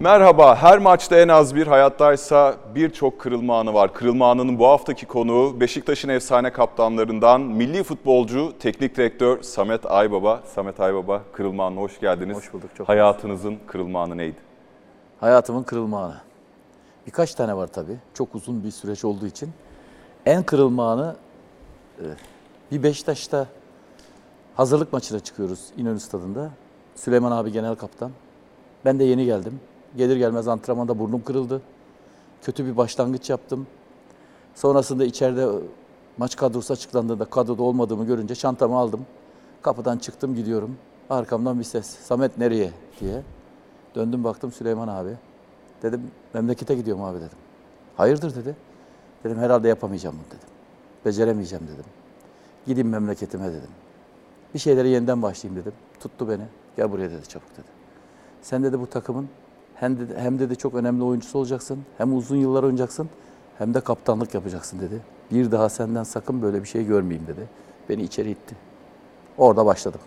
Merhaba, her maçta en az bir, hayattaysa birçok kırılma anı var. Kırılma anının bu haftaki konuğu Beşiktaş'ın efsane kaptanlarından milli futbolcu, teknik direktör Samet Aybaba. Samet Aybaba, kırılma anına hoş geldiniz. Hoş bulduk, çok Hayatınızın kırılma anı neydi? Hayatımın kırılma anı. Birkaç tane var tabii. Çok uzun bir süreç olduğu için. En kırılma anı e, bir Beşiktaş'ta hazırlık maçına çıkıyoruz İnönü Stadı'nda. Süleyman abi genel kaptan. Ben de yeni geldim. Gelir gelmez antrenmanda burnum kırıldı. Kötü bir başlangıç yaptım. Sonrasında içeride maç kadrosu açıklandığında kadroda olmadığımı görünce çantamı aldım. Kapıdan çıktım gidiyorum. Arkamdan bir ses. Samet nereye diye. Döndüm baktım Süleyman abi. Dedim memlekete gidiyorum abi dedim. Hayırdır dedi. Dedim herhalde yapamayacağım bunu dedim. Beceremeyeceğim dedim. Gideyim memleketime dedim. Bir şeyleri yeniden başlayayım dedim. Tuttu beni. Gel buraya dedi çabuk dedi. Sen dedi bu takımın hem dedi, hem dedi çok önemli oyuncusu olacaksın. Hem uzun yıllar oynayacaksın. Hem de kaptanlık yapacaksın dedi. Bir daha senden sakın böyle bir şey görmeyeyim dedi. Beni içeri itti. Orada başladım.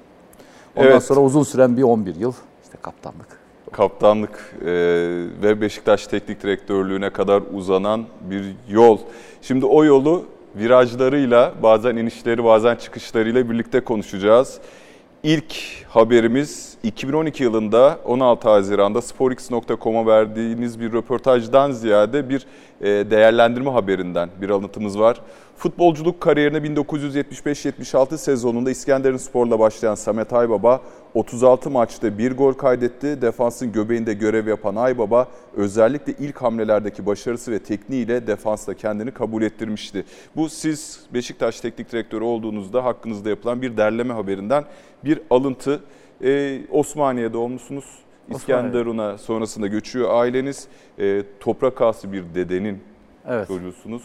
Ondan Evet. sonra uzun süren bir 11 yıl işte kaptanlık. Kaptanlık e, ve Beşiktaş teknik direktörlüğüne kadar uzanan bir yol. Şimdi o yolu virajlarıyla, bazen inişleri, bazen çıkışlarıyla birlikte konuşacağız. İlk haberimiz 2012 yılında 16 Haziran'da sporx.com'a verdiğiniz bir röportajdan ziyade bir e, değerlendirme haberinden bir alıntımız var. Futbolculuk kariyerine 1975-76 sezonunda İskenderun Spor'la başlayan Samet Aybaba 36 maçta bir gol kaydetti. Defansın göbeğinde görev yapan Aybaba özellikle ilk hamlelerdeki başarısı ve tekniğiyle defansta kendini kabul ettirmişti. Bu siz Beşiktaş teknik direktörü olduğunuzda hakkınızda yapılan bir derleme haberinden bir alıntı. Ee, Osmaniye'de olmuşsunuz. İskenderun'a sonrasında göçüyor aileniz. Ee, toprak ağası bir dedenin Evet. çocuğusunuz.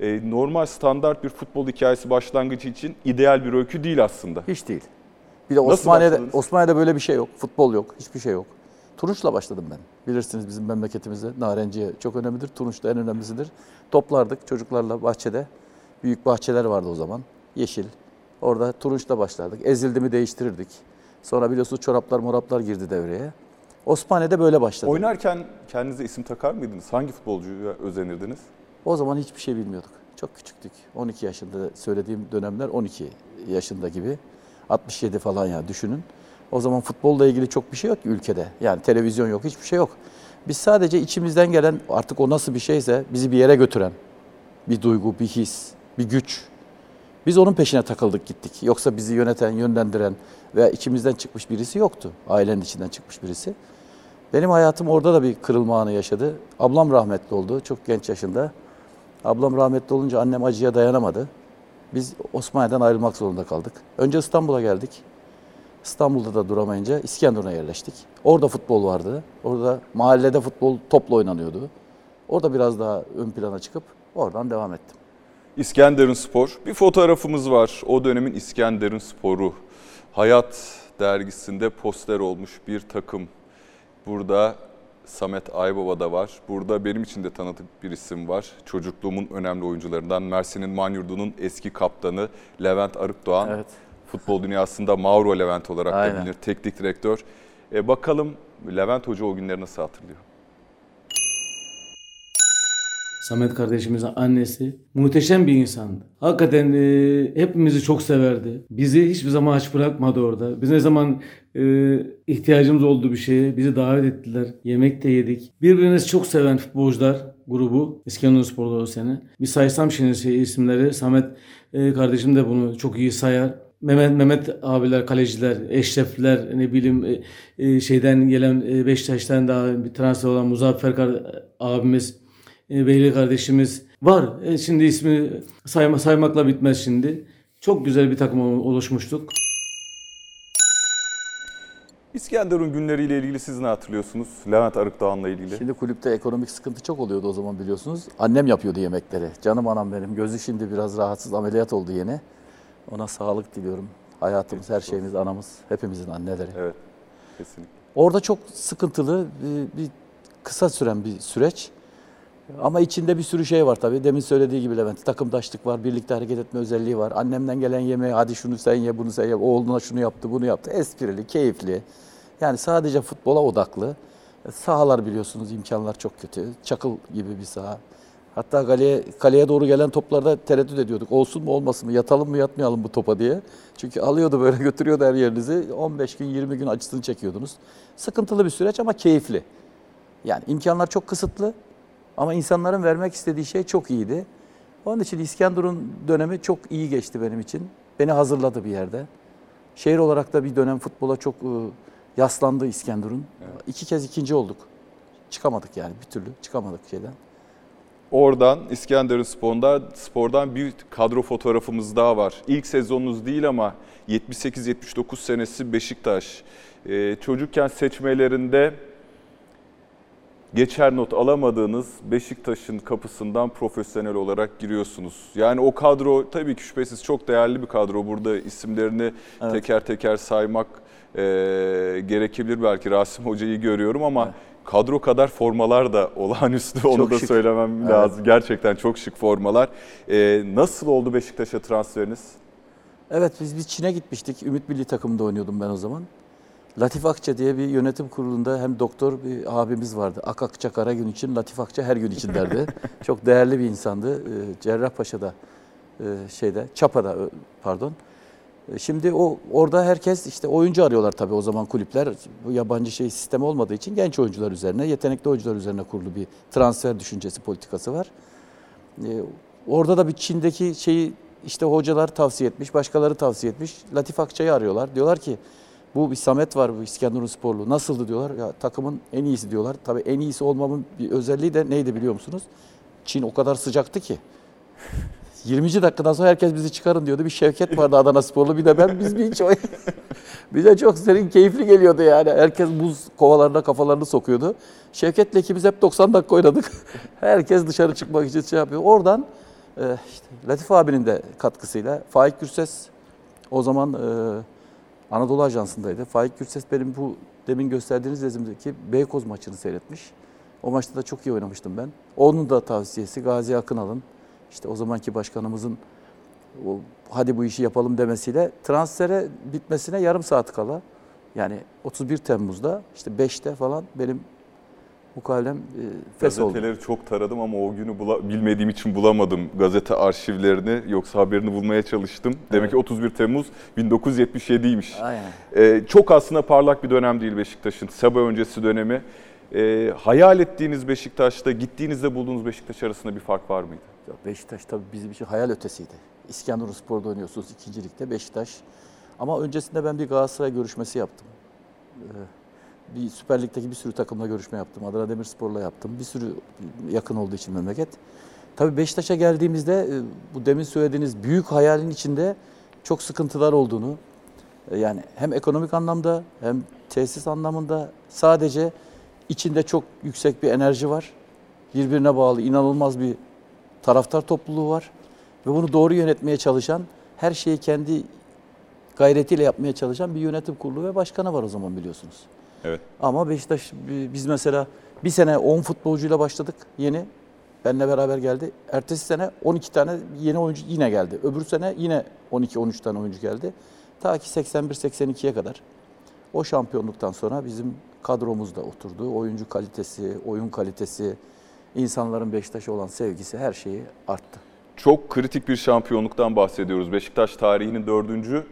Ee, normal standart bir futbol hikayesi başlangıcı için ideal bir öykü değil aslında. Hiç değil. Bir de Osmaniye'de? Osmaniye'de böyle bir şey yok. Futbol yok. Hiçbir şey yok. Turunç'la başladım ben. Bilirsiniz bizim memleketimizde narenciye çok önemlidir. Turunç da en önemlisidir. Toplardık çocuklarla bahçede. Büyük bahçeler vardı o zaman. Yeşil. Orada turunçla başlardık. Ezildi mi değiştirirdik. Sonra biliyorsunuz çoraplar moraplar girdi devreye. Osmaniye'de böyle başladı. Oynarken kendinize isim takar mıydınız? Hangi futbolcuya özenirdiniz? O zaman hiçbir şey bilmiyorduk. Çok küçüktük. 12 yaşında söylediğim dönemler 12 yaşında gibi. 67 falan ya düşünün. O zaman futbolla ilgili çok bir şey yok ki ülkede. Yani televizyon yok, hiçbir şey yok. Biz sadece içimizden gelen artık o nasıl bir şeyse bizi bir yere götüren bir duygu, bir his, bir güç. Biz onun peşine takıldık gittik. Yoksa bizi yöneten, yönlendiren veya içimizden çıkmış birisi yoktu. Ailenin içinden çıkmış birisi. Benim hayatım orada da bir kırılma anı yaşadı. Ablam rahmetli oldu çok genç yaşında. Ablam rahmetli olunca annem acıya dayanamadı. Biz Osmaniye'den ayrılmak zorunda kaldık. Önce İstanbul'a geldik. İstanbul'da da duramayınca İskenderun'a yerleştik. Orada futbol vardı. Orada mahallede futbol topla oynanıyordu. Orada biraz daha ön plana çıkıp oradan devam ettim. İskenderun Spor. Bir fotoğrafımız var. O dönemin İskenderun Sporu. Hayat dergisinde poster olmuş bir takım. Burada Samet Aybaba da var. Burada benim için de tanıdık bir isim var. Çocukluğumun önemli oyuncularından Mersin'in Manyurdu'nun eski kaptanı Levent Arıkdoğan. Evet. Futbol dünyasında Mauro Levent olarak da bilinir. Teknik direktör. E bakalım Levent Hoca o günleri nasıl hatırlıyor? Samet kardeşimizin annesi muhteşem bir insandı. Hakikaten e, hepimizi çok severdi. Bizi hiçbir zaman aç bırakmadı orada. Biz ne zaman e, ihtiyacımız olduğu bir şeye bizi davet ettiler. Yemek de yedik. Birbirini çok seven futbolcular grubu İskenderun Spor'da o sene. Bir saysam şimdi şey, isimleri. Samet e, kardeşim de bunu çok iyi sayar. Mehmet, Mehmet abiler, kaleciler, eşrefler, ne bileyim e, e, şeyden gelen e, Beşiktaş'tan daha bir transfer olan Muzaffer abimiz, e, Beyli kardeşimiz var. E, şimdi ismi sayma, saymakla bitmez şimdi. Çok güzel bir takım oluşmuştuk. İskenderun günleriyle ilgili siz ne hatırlıyorsunuz? Levent Arıkdoğan'la ilgili. Şimdi kulüpte ekonomik sıkıntı çok oluyordu o zaman biliyorsunuz. Annem yapıyordu yemekleri. Canım anam benim. Gözü şimdi biraz rahatsız ameliyat oldu yeni. Ona sağlık diliyorum. Hayatımız, her şeyimiz, anamız, hepimizin anneleri. Evet, kesinlikle. Orada çok sıkıntılı bir, bir kısa süren bir süreç. Ama içinde bir sürü şey var tabii. Demin söylediği gibi Levent, takımdaşlık var, birlikte hareket etme özelliği var. Annemden gelen yemeği, hadi şunu sen ye, bunu sen ye, oğluna şunu yaptı, bunu yaptı. Esprili, keyifli. Yani sadece futbola odaklı. Sahalar biliyorsunuz imkanlar çok kötü. Çakıl gibi bir saha. Hatta kaleye, kaleye doğru gelen toplarda tereddüt ediyorduk. Olsun mu olmasın mı yatalım mı yatmayalım bu topa diye. Çünkü alıyordu böyle götürüyordu her yerinizi. 15 gün 20 gün acısını çekiyordunuz. Sıkıntılı bir süreç ama keyifli. Yani imkanlar çok kısıtlı ama insanların vermek istediği şey çok iyiydi. Onun için İskenderun dönemi çok iyi geçti benim için. Beni hazırladı bir yerde. Şehir olarak da bir dönem futbola çok e, yaslandı İskenderun. İki kez ikinci olduk. Çıkamadık yani bir türlü çıkamadık şeyden. Oradan İskenderun Spor'dan, Spor'dan bir kadro fotoğrafımız daha var. İlk sezonunuz değil ama 78-79 senesi Beşiktaş. Ee, çocukken seçmelerinde geçer not alamadığınız Beşiktaş'ın kapısından profesyonel olarak giriyorsunuz. Yani o kadro tabii ki şüphesiz çok değerli bir kadro. Burada isimlerini Evet. teker teker saymak e, gerekebilir belki. Rasim Hoca'yı görüyorum ama kadro kadar formalar da olağanüstü. Onu Çok da şık. söylemem Evet. lazım. Gerçekten çok şık formalar. E, nasıl oldu Beşiktaş'a transferiniz? Evet biz bir Çin'e gitmiştik. Ümit Milli takımında oynuyordum ben o zaman. Latif Akça diye bir yönetim kurulunda hem doktor bir abimiz vardı. Ak Akça kara gün için, Latif Akça her gün için derdi. Çok değerli bir insandı. Ee, Cerrahpaşa'da e, şeyde, Çapa'da ö, pardon. E, Şimdi o orada herkes işte oyuncu arıyorlar tabii o zaman kulüpler. Bu yabancı şey sistemi olmadığı için genç oyuncular üzerine, yetenekli oyuncular üzerine kurulu bir transfer düşüncesi politikası var. E, orada da bir Çin'deki şeyi işte hocalar tavsiye etmiş, başkaları tavsiye etmiş. Latif Akçay'ı arıyorlar. Diyorlar ki bu bir Samet var bu İskenderun Sporlu. Nasıldı diyorlar. Ya takımın en iyisi diyorlar. Tabii en iyisi olmamın bir özelliği de neydi biliyor musunuz? Çin o kadar sıcaktı ki. 20. dakikadan sonra herkes bizi çıkarın diyordu. Bir Şevket vardı Adana Sporlu bir de ben biz bir hiç Bize çok serin keyifli geliyordu yani. Herkes buz kovalarına kafalarını sokuyordu. Şevket'le ikimiz hep 90 dakika oynadık. Herkes dışarı çıkmak için şey yapıyor. Oradan e, işte Latif abinin de katkısıyla Faik Gürses o zaman e, Anadolu Ajansı'ndaydı. Faik Gürses benim bu demin gösterdiğiniz resimdeki Beykoz maçını seyretmiş. O maçta da çok iyi oynamıştım ben. Onun da tavsiyesi Gazi Akınal'ın işte o zamanki başkanımızın o, hadi bu işi yapalım demesiyle transfere bitmesine yarım saat kala yani 31 Temmuz'da işte 5'te falan benim mukalem e, fes oldu. Gazeteleri çok taradım ama o günü bula- bilmediğim için bulamadım gazete arşivlerini. Yoksa haberini bulmaya çalıştım. Demek ki 31 Temmuz 1977'ymiş. Aynen. Ee, çok aslında parlak bir dönem değil Beşiktaş'ın. Saba öncesi dönemi. Ee, hayal ettiğiniz Beşiktaş'ta, gittiğinizde bulduğunuz Beşiktaş arasında bir fark var mıydı? Ya Beşiktaş tabii bizim için hayal ötesiydi. İskenderun Spor'da oynuyorsunuz ikinci ligde Beşiktaş. Ama öncesinde ben bir Galatasaray görüşmesi yaptım. Ee, bir Süper Lig'deki bir sürü takımla görüşme yaptım. Adana Demirspor'la yaptım. Bir sürü yakın olduğu için memleket. Tabii Beşiktaş'a geldiğimizde e, bu demin söylediğiniz büyük hayalin içinde çok sıkıntılar olduğunu e, yani hem ekonomik anlamda hem tesis anlamında sadece içinde çok yüksek bir enerji var. Birbirine bağlı inanılmaz bir taraftar topluluğu var. Ve bunu doğru yönetmeye çalışan, her şeyi kendi gayretiyle yapmaya çalışan bir yönetim kurulu ve başkanı var o zaman biliyorsunuz. Evet. Ama Beşiktaş biz mesela bir sene 10 futbolcuyla başladık yeni. Benle beraber geldi. Ertesi sene 12 tane yeni oyuncu yine geldi. Öbür sene yine 12-13 tane oyuncu geldi. Ta ki 81-82'ye kadar. O şampiyonluktan sonra bizim kadromuz da oturdu. Oyuncu kalitesi, oyun kalitesi, insanların Beşiktaş'a olan sevgisi her şeyi arttı. Çok kritik bir şampiyonluktan bahsediyoruz. Beşiktaş tarihinin dördüncü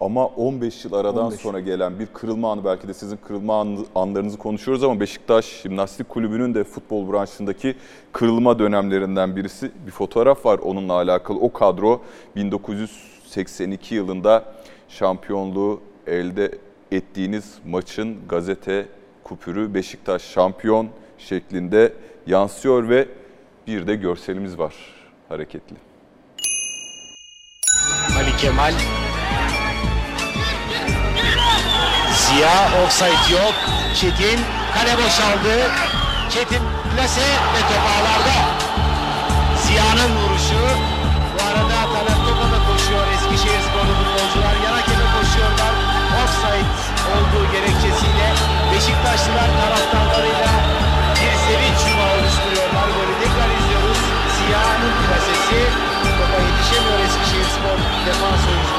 ama 15 yıl aradan 15. sonra gelen bir kırılma anı. Belki de sizin kırılma anı- anlarınızı konuşuyoruz ama Beşiktaş Jimnastik Kulübü'nün de futbol branşındaki kırılma dönemlerinden birisi. Bir fotoğraf var onunla alakalı. O kadro 1982 yılında şampiyonluğu elde ettiğiniz maçın gazete kupürü Beşiktaş şampiyon şeklinde yansıyor ve bir de görselimiz var hareketli. Ali Kemal. Ziya offside yok. Çetin kale boşaldı. Çetin plase ve top ağlarda. Ziya'nın vuruşu. Bu arada Taner Topa da koşuyor. Eskişehir sporlu futbolcular yan hakeme koşuyorlar. Offside olduğu gerekçesiyle Beşiktaşlılar taraftarlarıyla bir sevinç yumağı oluşturuyorlar. Golü tekrar izliyoruz. Ziya'nın plasesi. Topa yetişemiyor Eskişehir spor defans oyuncuları.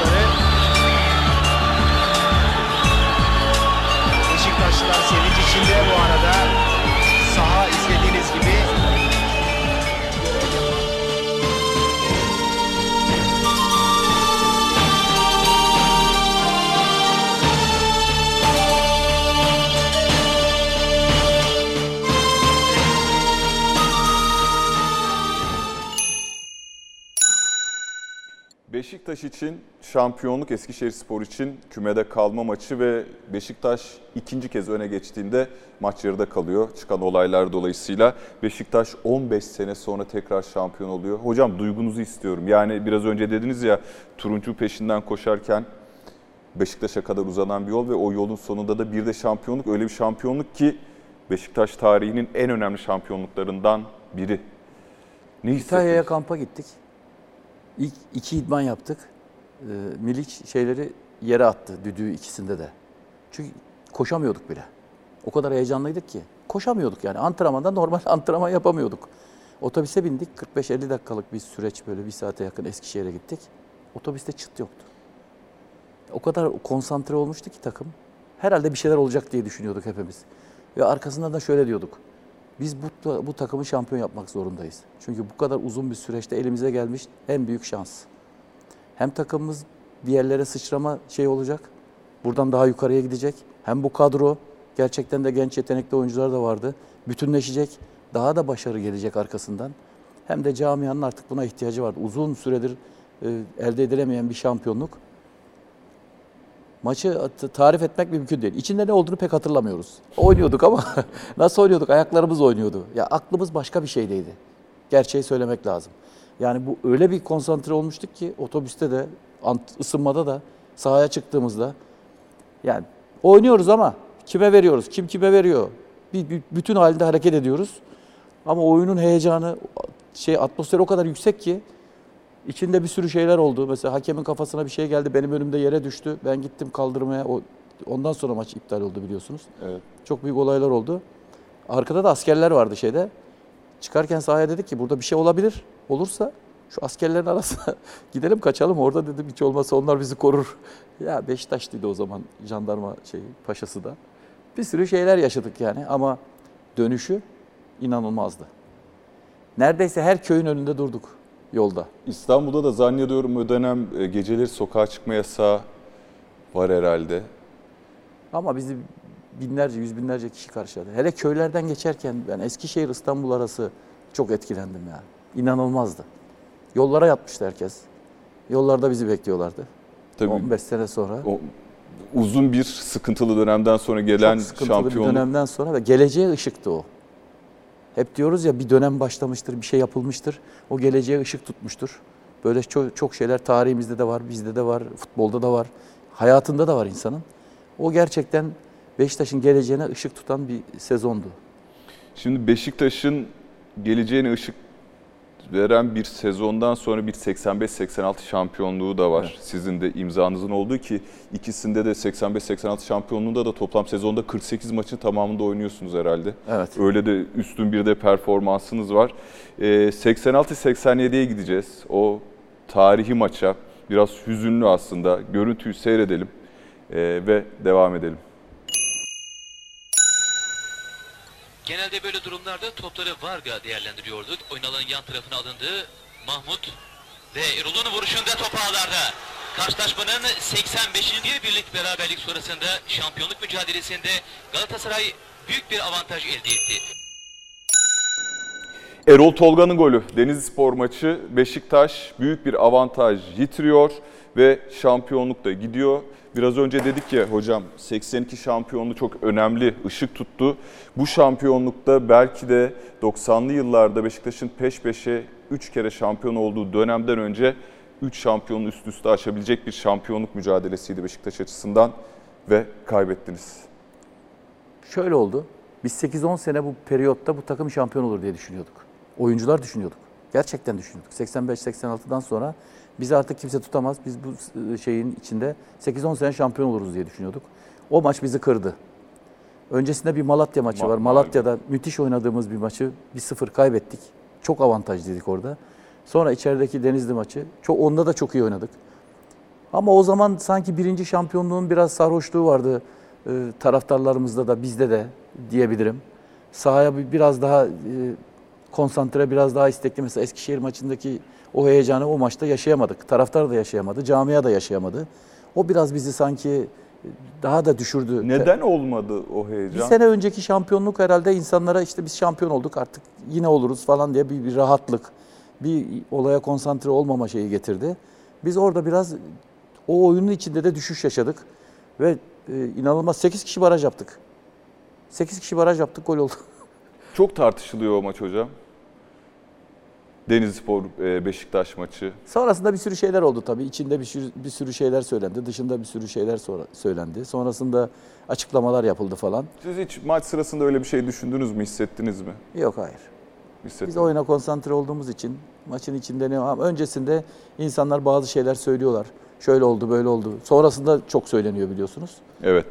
Beşiktaşlılar sevinç içinde bu arada. Beşiktaş için şampiyonluk, Eskişehir Spor için kümede kalma maçı ve Beşiktaş ikinci kez öne geçtiğinde maç yarıda kalıyor. Çıkan olaylar dolayısıyla Beşiktaş 15 sene sonra tekrar şampiyon oluyor. Hocam duygunuzu istiyorum. Yani biraz önce dediniz ya turuncu peşinden koşarken Beşiktaş'a kadar uzanan bir yol ve o yolun sonunda da bir de şampiyonluk. Öyle bir şampiyonluk ki Beşiktaş tarihinin en önemli şampiyonluklarından biri. Ne kampa gittik. İlk iki idman yaptık. Ee, Miliç şeyleri yere attı düdüğü ikisinde de. Çünkü koşamıyorduk bile. O kadar heyecanlıydık ki. Koşamıyorduk yani. Antrenmanda normal antrenman yapamıyorduk. Otobüse bindik. 45-50 dakikalık bir süreç böyle bir saate yakın Eskişehir'e gittik. Otobüste çıt yoktu. O kadar konsantre olmuştu ki takım. Herhalde bir şeyler olacak diye düşünüyorduk hepimiz. Ve arkasından da şöyle diyorduk. Biz bu, bu takımı şampiyon yapmak zorundayız. Çünkü bu kadar uzun bir süreçte elimize gelmiş en büyük şans. Hem takımımız bir yerlere sıçrama şey olacak. Buradan daha yukarıya gidecek. Hem bu kadro gerçekten de genç yetenekli oyuncular da vardı. Bütünleşecek. Daha da başarı gelecek arkasından. Hem de camianın artık buna ihtiyacı vardı. Uzun süredir e, elde edilemeyen bir şampiyonluk. Maçı tarif etmek mümkün değil. İçinde ne olduğunu pek hatırlamıyoruz. Oynuyorduk ama nasıl oynuyorduk? Ayaklarımız oynuyordu. Ya aklımız başka bir şeydeydi. Gerçeği söylemek lazım. Yani bu öyle bir konsantre olmuştuk ki otobüste de, ısınmada da, sahaya çıktığımızda yani oynuyoruz ama kime veriyoruz? Kim kime veriyor? Bir, bir bütün halinde hareket ediyoruz. Ama oyunun heyecanı, şey atmosferi o kadar yüksek ki İçinde bir sürü şeyler oldu. Mesela hakemin kafasına bir şey geldi. Benim önümde yere düştü. Ben gittim kaldırmaya. O, ondan sonra maç iptal oldu biliyorsunuz. Evet. Çok büyük olaylar oldu. Arkada da askerler vardı şeyde. Çıkarken sahaya dedik ki burada bir şey olabilir. Olursa şu askerlerin arasına gidelim kaçalım. Orada dedim hiç olmazsa onlar bizi korur. Ya Beşiktaşlıydı o zaman jandarma şey paşası da. Bir sürü şeyler yaşadık yani ama dönüşü inanılmazdı. Neredeyse her köyün önünde durduk yolda. İstanbul'da da zannediyorum o dönem e, geceleri sokağa çıkma yasağı var herhalde. Ama bizi binlerce, yüz binlerce kişi karşıladı. Hele köylerden geçerken ben Eskişehir İstanbul arası çok etkilendim yani. İnanılmazdı. Yollara yatmıştı herkes. Yollarda bizi bekliyorlardı. Tabii 15 sene sonra. o uzun bir sıkıntılı dönemden sonra gelen çok sıkıntılı şampiyonluk. bir dönemden sonra ve geleceğe ışıktı o. Hep diyoruz ya bir dönem başlamıştır, bir şey yapılmıştır. O geleceğe ışık tutmuştur. Böyle çok, çok şeyler tarihimizde de var, bizde de var, futbolda da var, hayatında da var insanın. O gerçekten Beşiktaş'ın geleceğine ışık tutan bir sezondu. Şimdi Beşiktaş'ın geleceğine ışık veren bir sezondan sonra bir 85-86 şampiyonluğu da var. Sizin de imzanızın olduğu ki ikisinde de 85-86 şampiyonluğunda da toplam sezonda 48 maçın tamamında oynuyorsunuz herhalde. Evet. Öyle de üstün bir de performansınız var. Ee, 86-87'ye gideceğiz. O tarihi maça biraz hüzünlü aslında. Görüntüyü seyredelim ee, ve devam edelim. Genelde böyle durumlarda topları Varga değerlendiriyordu. Oyun alanın yan tarafına alındı. Mahmut ve Erol'un vuruşunda top ağlarda. Karşılaşmanın 85. bir birlik beraberlik sonrasında şampiyonluk mücadelesinde Galatasaray büyük bir avantaj elde etti. Erol Tolga'nın golü. Denizli Spor maçı Beşiktaş büyük bir avantaj yitiriyor ve şampiyonluk da gidiyor. Biraz önce dedik ya hocam 82 şampiyonluğu çok önemli, ışık tuttu. Bu şampiyonlukta belki de 90'lı yıllarda Beşiktaş'ın peş peşe 3 kere şampiyon olduğu dönemden önce 3 şampiyonluğu üst üste aşabilecek bir şampiyonluk mücadelesiydi Beşiktaş açısından ve kaybettiniz. Şöyle oldu. Biz 8-10 sene bu periyotta bu takım şampiyon olur diye düşünüyorduk. Oyuncular düşünüyorduk. Gerçekten düşünüyorduk. 85-86'dan sonra bizi artık kimse tutamaz. Biz bu e, şeyin içinde 8-10 sene şampiyon oluruz diye düşünüyorduk. O maç bizi kırdı. Öncesinde bir Malatya maçı Ma- var. Malatya'da müthiş oynadığımız bir maçı 1-0 kaybettik. Çok avantajlıydık orada. Sonra içerideki Denizli maçı. Çok, onda da çok iyi oynadık. Ama o zaman sanki birinci şampiyonluğun biraz sarhoşluğu vardı e, taraftarlarımızda da bizde de diyebilirim. Sahaya bir- biraz daha e, konsantre, biraz daha istekli. Mesela Eskişehir maçındaki o heyecanı o maçta yaşayamadık. Taraftar da yaşayamadı, camia da yaşayamadı. O biraz bizi sanki daha da düşürdü. Neden olmadı o Bir heyecan? sene önceki şampiyonluk herhalde insanlara işte biz şampiyon olduk artık yine oluruz falan diye bir, bir rahatlık, bir olaya konsantre olmama şeyi getirdi. Biz orada biraz o oyunun içinde de düşüş yaşadık. Ve e, inanılmaz 8 kişi baraj yaptık. 8 kişi baraj yaptık gol oldu. Çok tartışılıyor o maç hocam. Denizlispor e, Beşiktaş maçı. Sonrasında bir sürü şeyler oldu tabii. İçinde bir sürü, bir sürü şeyler söylendi. Dışında bir sürü şeyler sonra söylendi. Sonrasında açıklamalar yapıldı falan. Siz hiç maç sırasında öyle bir şey düşündünüz mü, hissettiniz mi? Yok hayır. Biz oyuna konsantre olduğumuz için maçın içinde ne ama öncesinde insanlar bazı şeyler söylüyorlar. Şöyle oldu, böyle oldu. Sonrasında çok söyleniyor biliyorsunuz. Evet.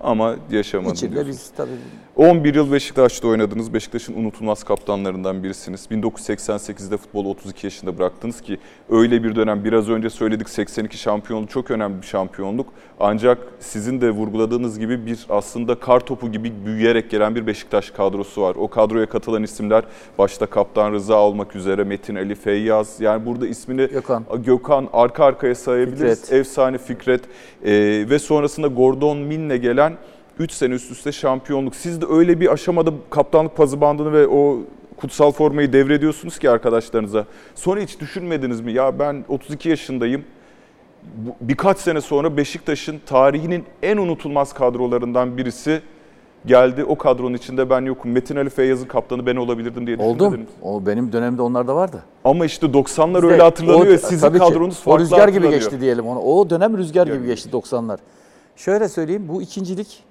Ama yaşamadım İçinde diyorsunuz. biz tabii 11 yıl Beşiktaş'ta oynadınız. Beşiktaş'ın unutulmaz kaptanlarından birisiniz. 1988'de futbolu 32 yaşında bıraktınız ki öyle bir dönem biraz önce söyledik 82 şampiyonluk çok önemli bir şampiyonluk. Ancak sizin de vurguladığınız gibi bir aslında kar topu gibi büyüyerek gelen bir Beşiktaş kadrosu var. O kadroya katılan isimler başta Kaptan Rıza olmak üzere Metin Ali Feyyaz yani burada ismini Gökhan. Gökhan arka arkaya sayabiliriz. Fikret. Efsane Fikret Ee, ve sonrasında Gordon Min'le gelen 3 sene üst üste şampiyonluk. Siz de öyle bir aşamada kaptanlık pazı bandını ve o kutsal formayı devrediyorsunuz ki arkadaşlarınıza. Sonra hiç düşünmediniz mi? Ya ben 32 yaşındayım. Birkaç sene sonra Beşiktaş'ın tarihinin en unutulmaz kadrolarından birisi geldi. O kadronun içinde ben yokum. Metin Ali Feyyaz'ın kaptanı ben olabilirdim diye düşünmediniz oldum. O benim dönemde onlar da vardı. Ama işte 90'lar Bizde öyle hatırlanıyor o- sizin tabii ki. kadronuz O farklı rüzgar gibi geçti diyelim onu. O dönem rüzgar gibi Yani. geçti 90'lar. Şöyle söyleyeyim bu ikincilik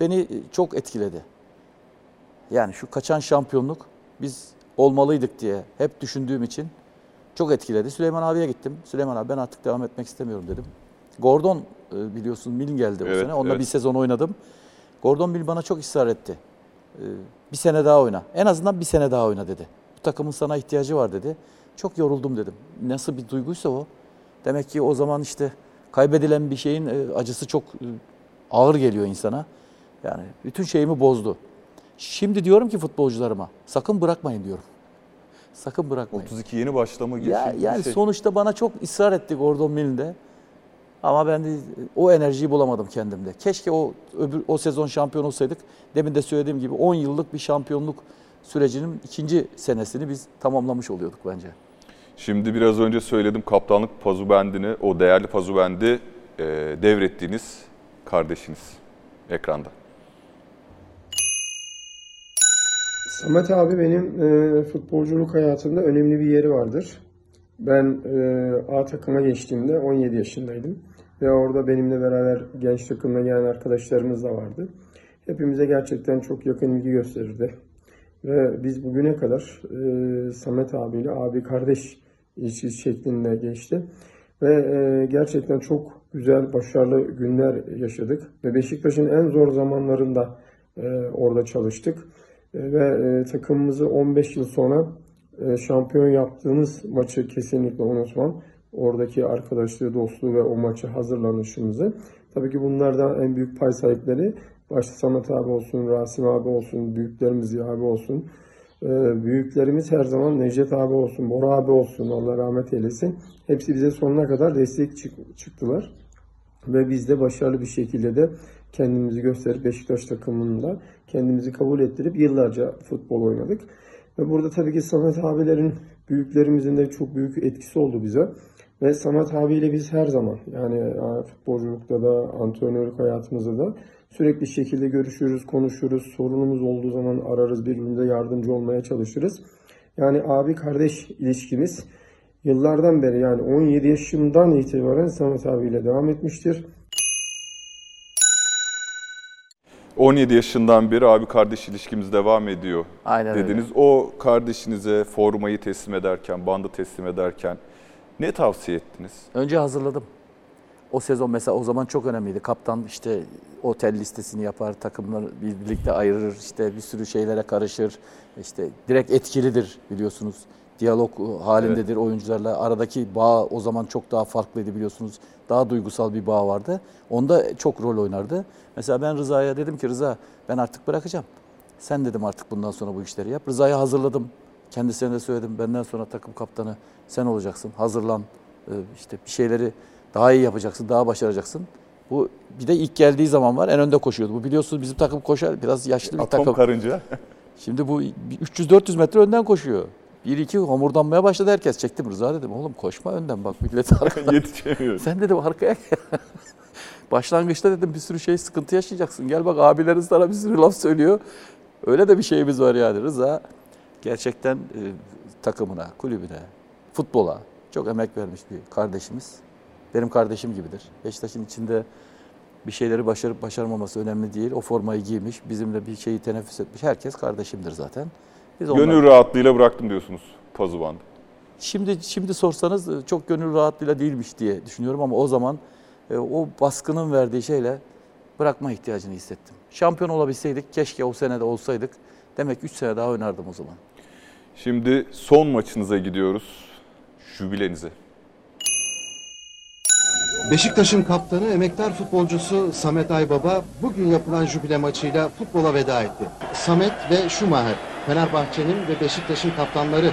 beni çok etkiledi. Yani şu kaçan şampiyonluk biz olmalıydık diye hep düşündüğüm için çok etkiledi. Süleyman abiye gittim. Süleyman abi ben artık devam etmek istemiyorum dedim. Gordon e, biliyorsun Milne geldi o Evet, sene. Onunla evet. bir sezon oynadım. Gordon Mill bana çok ısrar etti. E, Bir sene daha oyna. En azından bir sene daha oyna dedi. Bu takımın sana ihtiyacı var dedi. Çok yoruldum dedim. Nasıl bir duyguysa o. Demek ki o zaman işte kaybedilen bir şeyin e, acısı çok ağır geliyor insana. Yani bütün şeyimi bozdu. Şimdi diyorum ki futbolcularıma sakın bırakmayın diyorum. Sakın bırakmayın. 32 yeni başlama Ya, geçirdiği yani şey. sonuçta bana çok ısrar etti Gordon Mill'de. Ama ben de o enerjiyi bulamadım kendimde. Keşke o öbür o sezon şampiyon olsaydık. Demin de söylediğim gibi 10 yıllık bir şampiyonluk sürecinin ikinci senesini biz tamamlamış oluyorduk bence. Şimdi biraz önce söyledim kaptanlık pazubendini, o değerli pazubendi e, devrettiğiniz kardeşiniz ekranda. Samet abi benim e, futbolculuk hayatımda önemli bir yeri vardır. Ben e, A takıma geçtiğimde 17 yaşındaydım. Ve orada benimle beraber genç takımla gelen arkadaşlarımız da vardı. Hepimize gerçekten çok yakın ilgi gösterirdi. Ve biz bugüne kadar e, Samet abiyle abi kardeş ilişkisi şeklinde geçti. Ve e, gerçekten çok güzel, başarılı günler yaşadık. Ve Beşiktaş'ın en zor zamanlarında e, orada çalıştık. E, ve e, takımımızı 15 yıl sonra e, şampiyon yaptığımız maçı kesinlikle unutmam. Oradaki arkadaşlığı, dostluğu ve o maçı hazırlanışımızı. Tabii ki bunlardan en büyük pay sahipleri başta Samet abi olsun, Rasim abi olsun, büyüklerimiz Ziya abi olsun. Büyüklerimiz her zaman Necdet abi olsun, Bora abi olsun, Allah rahmet eylesin. Hepsi bize sonuna kadar destek çık- çıktılar. Ve biz de başarılı bir şekilde de kendimizi gösterip Beşiktaş takımında kendimizi kabul ettirip yıllarca futbol oynadık. Ve burada tabii ki Samet abilerin, büyüklerimizin de çok büyük etkisi oldu bize. Ve Samet abiyle biz her zaman yani e, futbolculukta da antrenörlük hayatımızda da sürekli şekilde görüşürüz, konuşuruz. Sorunumuz olduğu zaman ararız, birbirimize yardımcı olmaya çalışırız. Yani abi kardeş ilişkimiz yıllardan beri yani 17 yaşımdan itibaren Samet abiyle devam etmiştir. 17 yaşından beri abi kardeş ilişkimiz devam ediyor Aynen öyle. dediniz. O kardeşinize formayı teslim ederken, bandı teslim ederken ne tavsiye ettiniz? Önce hazırladım. O sezon mesela o zaman çok önemliydi. Kaptan işte otel listesini yapar, takımları bir- birlikte ayırır, işte bir sürü şeylere karışır. İşte direkt etkilidir biliyorsunuz. Diyalog halindedir oyuncularla. Aradaki bağ o zaman çok daha farklıydı biliyorsunuz. Daha duygusal bir bağ vardı. Onda çok rol oynardı. Mesela ben Rıza'ya dedim ki Rıza ben artık bırakacağım. Sen dedim artık bundan sonra bu işleri yap. Rıza'yı hazırladım. Kendisine de söyledim. Benden sonra takım kaptanı sen olacaksın. Hazırlan. Ee, işte bir şeyleri daha iyi yapacaksın, daha başaracaksın. Bu bir de ilk geldiği zaman var. En önde koşuyordu. Bu biliyorsunuz bizim takım koşar. Biraz yaşlı bir Atom takım. karınca. Şimdi bu bir 300-400 metre önden koşuyor. Bir iki homurdanmaya başladı herkes. Çektim Rıza dedim. Oğlum koşma önden bak millet arkada. Yetişemiyoruz. Sen dedim arkaya gel. Başlangıçta dedim bir sürü şey sıkıntı yaşayacaksın. Gel bak abilerin sana bir sürü laf söylüyor. Öyle de bir şeyimiz var yani. Rıza gerçekten e, takımına, kulübüne, futbola çok emek vermiş bir kardeşimiz. Benim kardeşim gibidir. Beşiktaş'ın içinde bir şeyleri başarıp başarmaması önemli değil. O formayı giymiş, bizimle bir şeyi teneffüs etmiş. Herkes kardeşimdir zaten. Biz onlar- Gönül rahatlığıyla bıraktım diyorsunuz Pazuvan'da. Şimdi şimdi sorsanız e, çok gönül rahatlığıyla değilmiş diye düşünüyorum ama o zaman e, o baskının verdiği şeyle bırakma ihtiyacını hissettim. Şampiyon olabilseydik keşke o sene de olsaydık. Demek 3 sene daha oynardım o zaman. Şimdi son maçınıza gidiyoruz. Jübilenize. Beşiktaş'ın kaptanı emektar futbolcusu Samet Aybaba bugün yapılan jübile maçıyla futbola veda etti. Samet ve Schumacher, Fenerbahçe'nin ve Beşiktaş'ın kaptanları.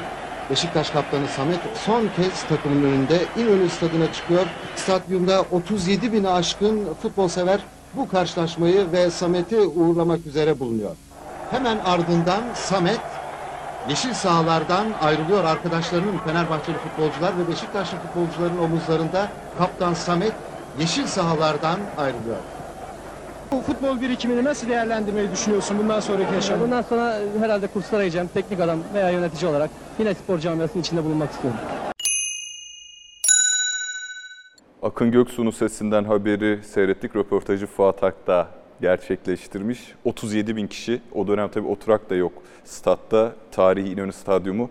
Beşiktaş kaptanı Samet son kez takımın önünde İnönü Stadı'na çıkıyor. Stadyumda 37 bini aşkın futbol sever bu karşılaşmayı ve Samet'i uğurlamak üzere bulunuyor. Hemen ardından Samet Yeşil sahalardan ayrılıyor arkadaşlarının Fenerbahçeli futbolcular ve Beşiktaşlı futbolcuların omuzlarında kaptan Samet yeşil sahalardan ayrılıyor. Bu futbol birikimini nasıl değerlendirmeyi düşünüyorsun bundan sonraki yaşamı? Bundan sonra herhalde kurslara gideceğim. Teknik adam veya yönetici olarak yine spor camiasının içinde bulunmak istiyorum. Akın Göksu'nun sesinden haberi seyrettik. Röportajı Fuat Akta gerçekleştirmiş. 37 bin kişi, o dönem tabii oturak da yok. Statta, tarihi İnönü Stadyumu.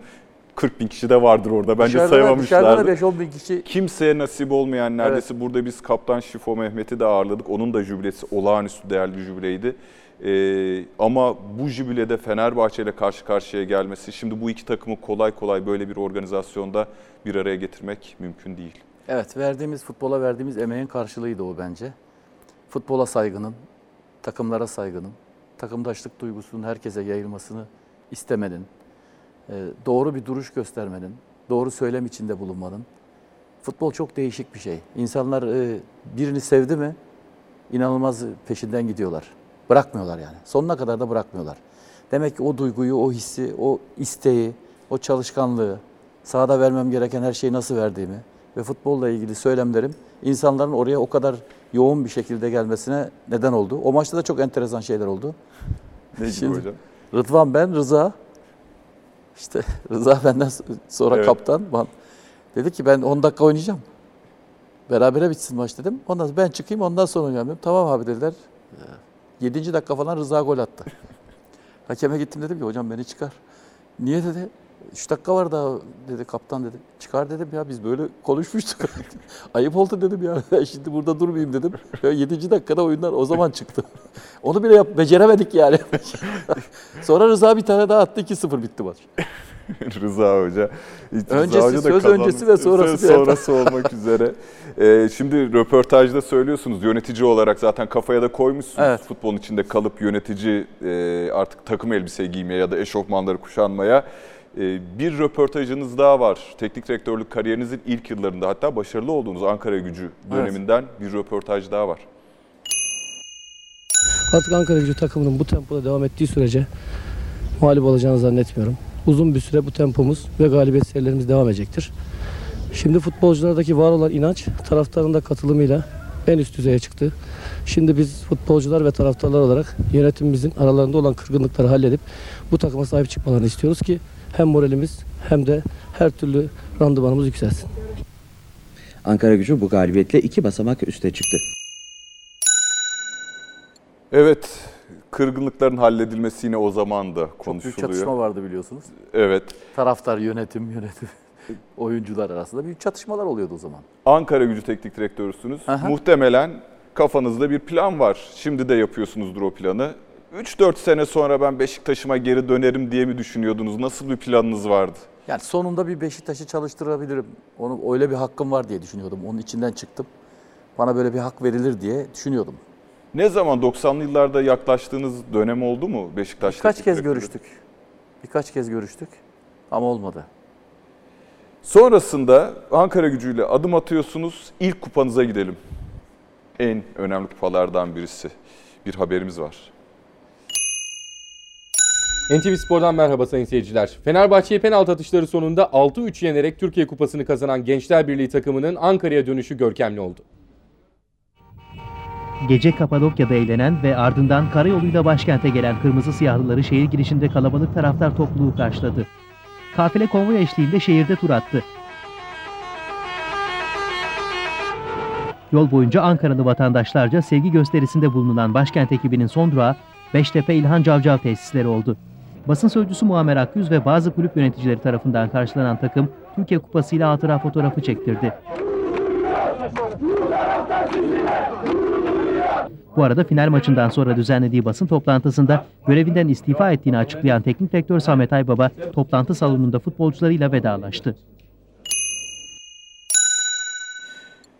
40 bin kişi de vardır orada. Bence Dışarıda da- sayamamışlardı. Dışarıda da 5-10 bin kişi Kimseye nasip olmayan neredeyse burada biz Kaptan Şifo Mehmet'i de ağırladık. Onun da jübilesi olağanüstü değerli bir jübileydi. Ee, ama bu jübilede Fenerbahçe ile karşı karşıya gelmesi, şimdi bu iki takımı kolay kolay böyle bir organizasyonda bir araya getirmek mümkün değil. Evet, verdiğimiz futbola verdiğimiz emeğin karşılığıydı o bence. Futbola saygının, takımlara saygının, takımdaşlık duygusunun herkese yayılmasını istemenin, doğru bir duruş göstermenin, doğru söylem içinde bulunmanın. Futbol çok değişik bir şey. İnsanlar e, birini sevdi mi inanılmaz peşinden gidiyorlar. Bırakmıyorlar yani. Sonuna kadar da bırakmıyorlar. Demek ki o duyguyu, o hissi, o isteği, o çalışkanlığı, sahada vermem gereken her şeyi nasıl verdiğimi ve futbolla ilgili söylemlerim insanların oraya o kadar yoğun bir şekilde gelmesine neden oldu. O maçta da çok enteresan şeyler oldu. Ne gibi Şimdi- hocam? Rıdvan ben, Rıza. İşte Rıza benden sonra Evet. kaptan. Ben- Dedi ki ben 10 dakika oynayacağım. Berabere bitsin maç dedim. Ondan sonra ben çıkayım ondan sonra oynayalım dedim. Tamam abi dediler. 7. dakika falan Rıza gol attı. Hakeme gittim dedim ki hocam beni çıkar. Niye dedi. 3 dakika var daha dedi kaptan dedi. Çıkar dedim ya biz böyle konuşmuştuk. Ayıp oldu dedim ya. Şimdi burada durmayayım dedim. 7. dakikada oyunlar o zaman çıktı. Onu bile yap, beceremedik yani. Sonra Rıza bir tane daha attı 2-0 bitti maç. Rıza Hoca. Hiç Öncesi, Rıza Hoca söz kazanmış. öncesi ve sonrası Söz sonrası olmak üzere. Ee, şimdi röportajda söylüyorsunuz yönetici olarak zaten kafaya da koymuşsunuz. Evet. Futbolun içinde kalıp yönetici e, artık takım elbise giymeye ya da eşofmanları kuşanmaya. E, bir röportajınız daha var. Teknik direktörlük kariyerinizin ilk yıllarında hatta başarılı olduğunuz Ankara gücü döneminden bir röportaj daha var. Artık Ankara gücü takımının bu tempoda devam ettiği sürece mağlup olacağını zannetmiyorum. Uzun bir süre bu tempomuz ve galibiyet serilerimiz devam edecektir. Şimdi futbolculardaki var olan inanç taraftarın da katılımıyla en üst düzeye çıktı. Şimdi biz futbolcular ve taraftarlar olarak yönetimimizin aralarında olan kırgınlıkları halledip bu takıma sahip çıkmalarını istiyoruz ki hem moralimiz hem de her türlü randımanımız yükselsin. Ankara gücü bu galibiyetle iki basamak üste çıktı. Evet, kırgınlıkların halledilmesi yine o zaman da Çok büyük konuşuluyor. çatışma vardı biliyorsunuz. Evet. Taraftar, yönetim, yönetim, oyuncular arasında büyük çatışmalar oluyordu o zaman. Ankara gücü teknik direktörüsünüz. Aha. Muhtemelen kafanızda bir plan var. Şimdi de yapıyorsunuzdur o planı. 3-4 sene sonra ben Beşiktaş'ıma geri dönerim diye mi düşünüyordunuz? Nasıl bir planınız vardı? Yani sonunda bir Beşiktaş'ı çalıştırabilirim. Onu öyle bir hakkım var diye düşünüyordum. Onun içinden çıktım. Bana böyle bir hak verilir diye düşünüyordum. Ne zaman 90'lı yıllarda yaklaştığınız dönem oldu mu Beşiktaş? Birkaç kez görüştük. Birkaç kez görüştük ama olmadı. Sonrasında Ankara gücüyle adım atıyorsunuz. İlk kupanıza gidelim. En önemli kupalardan birisi. Bir haberimiz var. NTV Spor'dan merhaba sayın seyirciler. Fenerbahçe'ye penaltı atışları sonunda 6-3 yenerek Türkiye Kupası'nı kazanan Gençler Birliği takımının Ankara'ya dönüşü görkemli oldu. Gece Kapadokya'da eğlenen ve ardından karayoluyla başkente gelen Kırmızı Siyahlıları şehir girişinde kalabalık taraftar topluluğu karşıladı. Kafile konvoy eşliğinde şehirde tur attı. Yol boyunca Ankaralı vatandaşlarca sevgi gösterisinde bulunan başkent ekibinin son durağı Beştepe İlhan Cavcav tesisleri oldu. Basın sözcüsü Muammer Akyüz ve bazı kulüp yöneticileri tarafından karşılanan takım Türkiye Kupası ile hatıra fotoğrafı çektirdi. Bu arada final maçından sonra düzenlediği basın toplantısında görevinden istifa ettiğini açıklayan teknik direktör Samet Aybaba toplantı salonunda futbolcularıyla vedalaştı.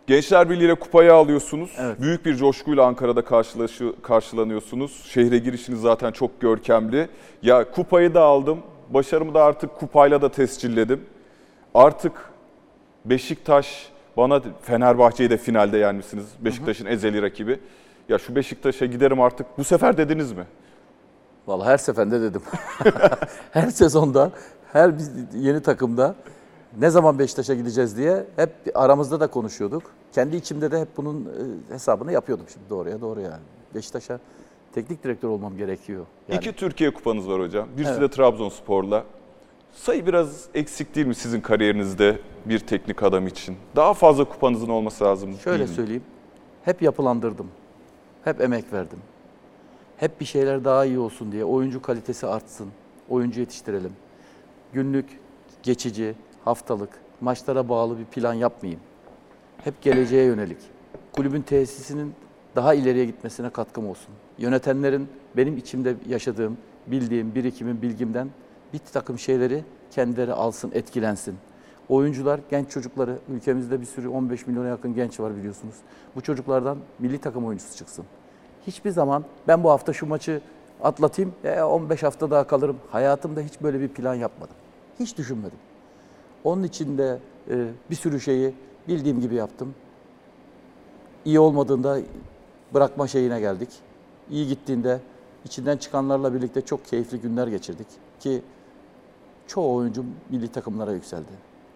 Gençler Birliği ile kupayı alıyorsunuz. Büyük bir coşkuyla Ankara'da karşılaşı, karşılanıyorsunuz. Şehre girişiniz zaten çok görkemli. Ya kupayı da aldım. Başarımı da artık kupayla da tescilledim. Artık Beşiktaş bana Fenerbahçe'yi de finalde yenmişsiniz. Beşiktaş'ın ezeli rakibi. Ya şu Beşiktaş'a giderim artık. Bu sefer dediniz mi? Vallahi her seferinde dedim. her sezonda, her yeni takımda ne zaman Beşiktaş'a gideceğiz diye hep aramızda da konuşuyorduk. Kendi içimde de hep bunun e, hesabını yapıyordum şimdi doğruya doğru yani. Beşiktaş'a teknik direktör olmam gerekiyor. Yani İki Türkiye kupanız var hocam. Birisi Evet. de Trabzonspor'la. Sayı biraz eksik değil mi sizin kariyerinizde bir teknik adam için? Daha fazla kupanızın olması lazım Şöyle söyleyeyim. Hep yapılandırdım. Hep emek verdim. Hep bir şeyler daha iyi olsun diye oyuncu kalitesi artsın. Oyuncu yetiştirelim. Günlük, geçici, haftalık, maçlara bağlı bir plan yapmayayım. Hep geleceğe yönelik. Kulübün tesisinin daha ileriye gitmesine katkım olsun. Yönetenlerin benim içimde yaşadığım, bildiğim, birikimin, bilgimden bir takım şeyleri kendileri alsın, etkilensin. Oyuncular, genç çocukları, ülkemizde bir sürü 15 milyona yakın genç var biliyorsunuz. Bu çocuklardan milli takım oyuncusu çıksın. Hiçbir zaman ben bu hafta şu maçı atlatayım, e, 15 hafta daha kalırım. Hayatımda hiç böyle bir plan yapmadım. Hiç düşünmedim. Onun için de e, bir sürü şeyi bildiğim gibi yaptım. İyi olmadığında bırakma şeyine geldik. İyi gittiğinde içinden çıkanlarla birlikte çok keyifli günler geçirdik. Ki çoğu oyuncu milli takımlara yükseldi.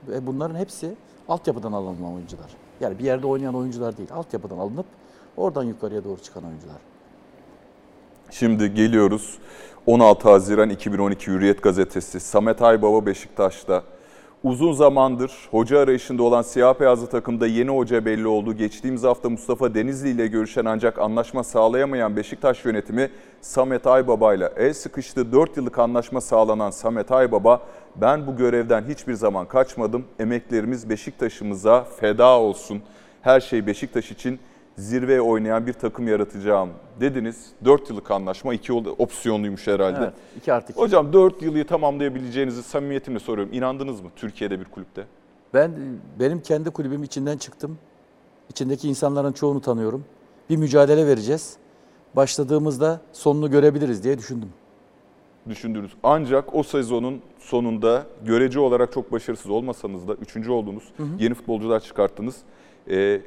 Ve bunların hepsi altyapıdan alınan oyuncular. Yani bir yerde oynayan oyuncular değil, altyapıdan alınıp oradan yukarıya doğru çıkan oyuncular. Şimdi geliyoruz. 16 Haziran 2012 Hürriyet Gazetesi. Samet Aybaba Beşiktaş'ta. Uzun zamandır hoca arayışında olan siyah beyazlı takımda yeni hoca belli oldu. Geçtiğimiz hafta Mustafa Denizli ile görüşen ancak anlaşma sağlayamayan Beşiktaş yönetimi Samet Aybaba ile el sıkıştı. 4 yıllık anlaşma sağlanan Samet Aybaba ben bu görevden hiçbir zaman kaçmadım. Emeklerimiz Beşiktaş'ımıza feda olsun. Her şey Beşiktaş için zirveye oynayan bir takım yaratacağım dediniz. 4 yıllık anlaşma 2 opsiyonluymuş herhalde. Evet, 2 artı 2. Hocam 4 yılı tamamlayabileceğinizi samimiyetimle soruyorum. İnandınız mı Türkiye'de bir kulüpte? Ben benim kendi kulübüm içinden çıktım. İçindeki insanların çoğunu tanıyorum. Bir mücadele vereceğiz. Başladığımızda sonunu görebiliriz diye düşündüm. Düşündünüz. Ancak o sezonun sonunda görece olarak çok başarısız olmasanız da 3. oldunuz. Hı hı. Yeni futbolcular çıkarttınız. Ee,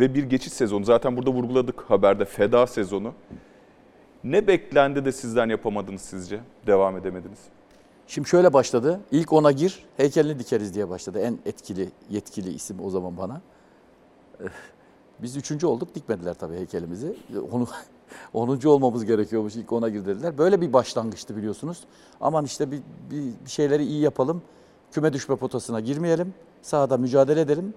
ve bir geçiş sezonu. Zaten burada vurguladık haberde feda sezonu. Ne beklendi de sizden yapamadınız sizce? Devam edemediniz. Şimdi şöyle başladı. İlk ona gir, heykelini dikeriz diye başladı. En etkili, yetkili isim o zaman bana. Eh, Biz üçüncü olduk, dikmediler tabii heykelimizi. Onu, onuncu olmamız gerekiyormuş, ilk ona gir dediler. Böyle bir başlangıçtı biliyorsunuz. Aman işte bir, bir, şeyleri iyi yapalım, küme düşme potasına girmeyelim, sahada mücadele edelim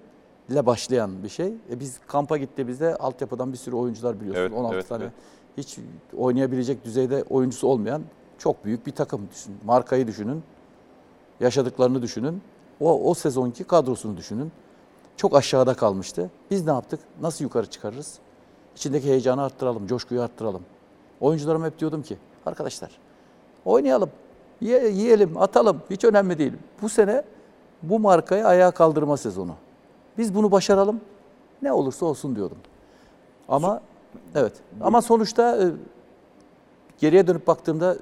ile başlayan bir şey. E biz kampa gittiğimizde altyapıdan bir sürü oyuncular biliyorsunuz. Evet, 16 evet, tane evet. hiç oynayabilecek düzeyde oyuncusu olmayan çok büyük bir takım düşünün. Markayı düşünün. Yaşadıklarını düşünün. O, o sezonki kadrosunu düşünün. Çok aşağıda kalmıştı. Biz ne yaptık? Nasıl yukarı çıkarırız? İçindeki heyecanı arttıralım, coşkuyu arttıralım. Oyuncularıma hep diyordum ki, arkadaşlar oynayalım, ye- yiyelim, atalım. Hiç önemli değil. Bu sene bu markayı ayağa kaldırma sezonu. Biz bunu başaralım. Ne olursa olsun diyordum. Ama evet. Ama sonuçta e, geriye dönüp baktığımda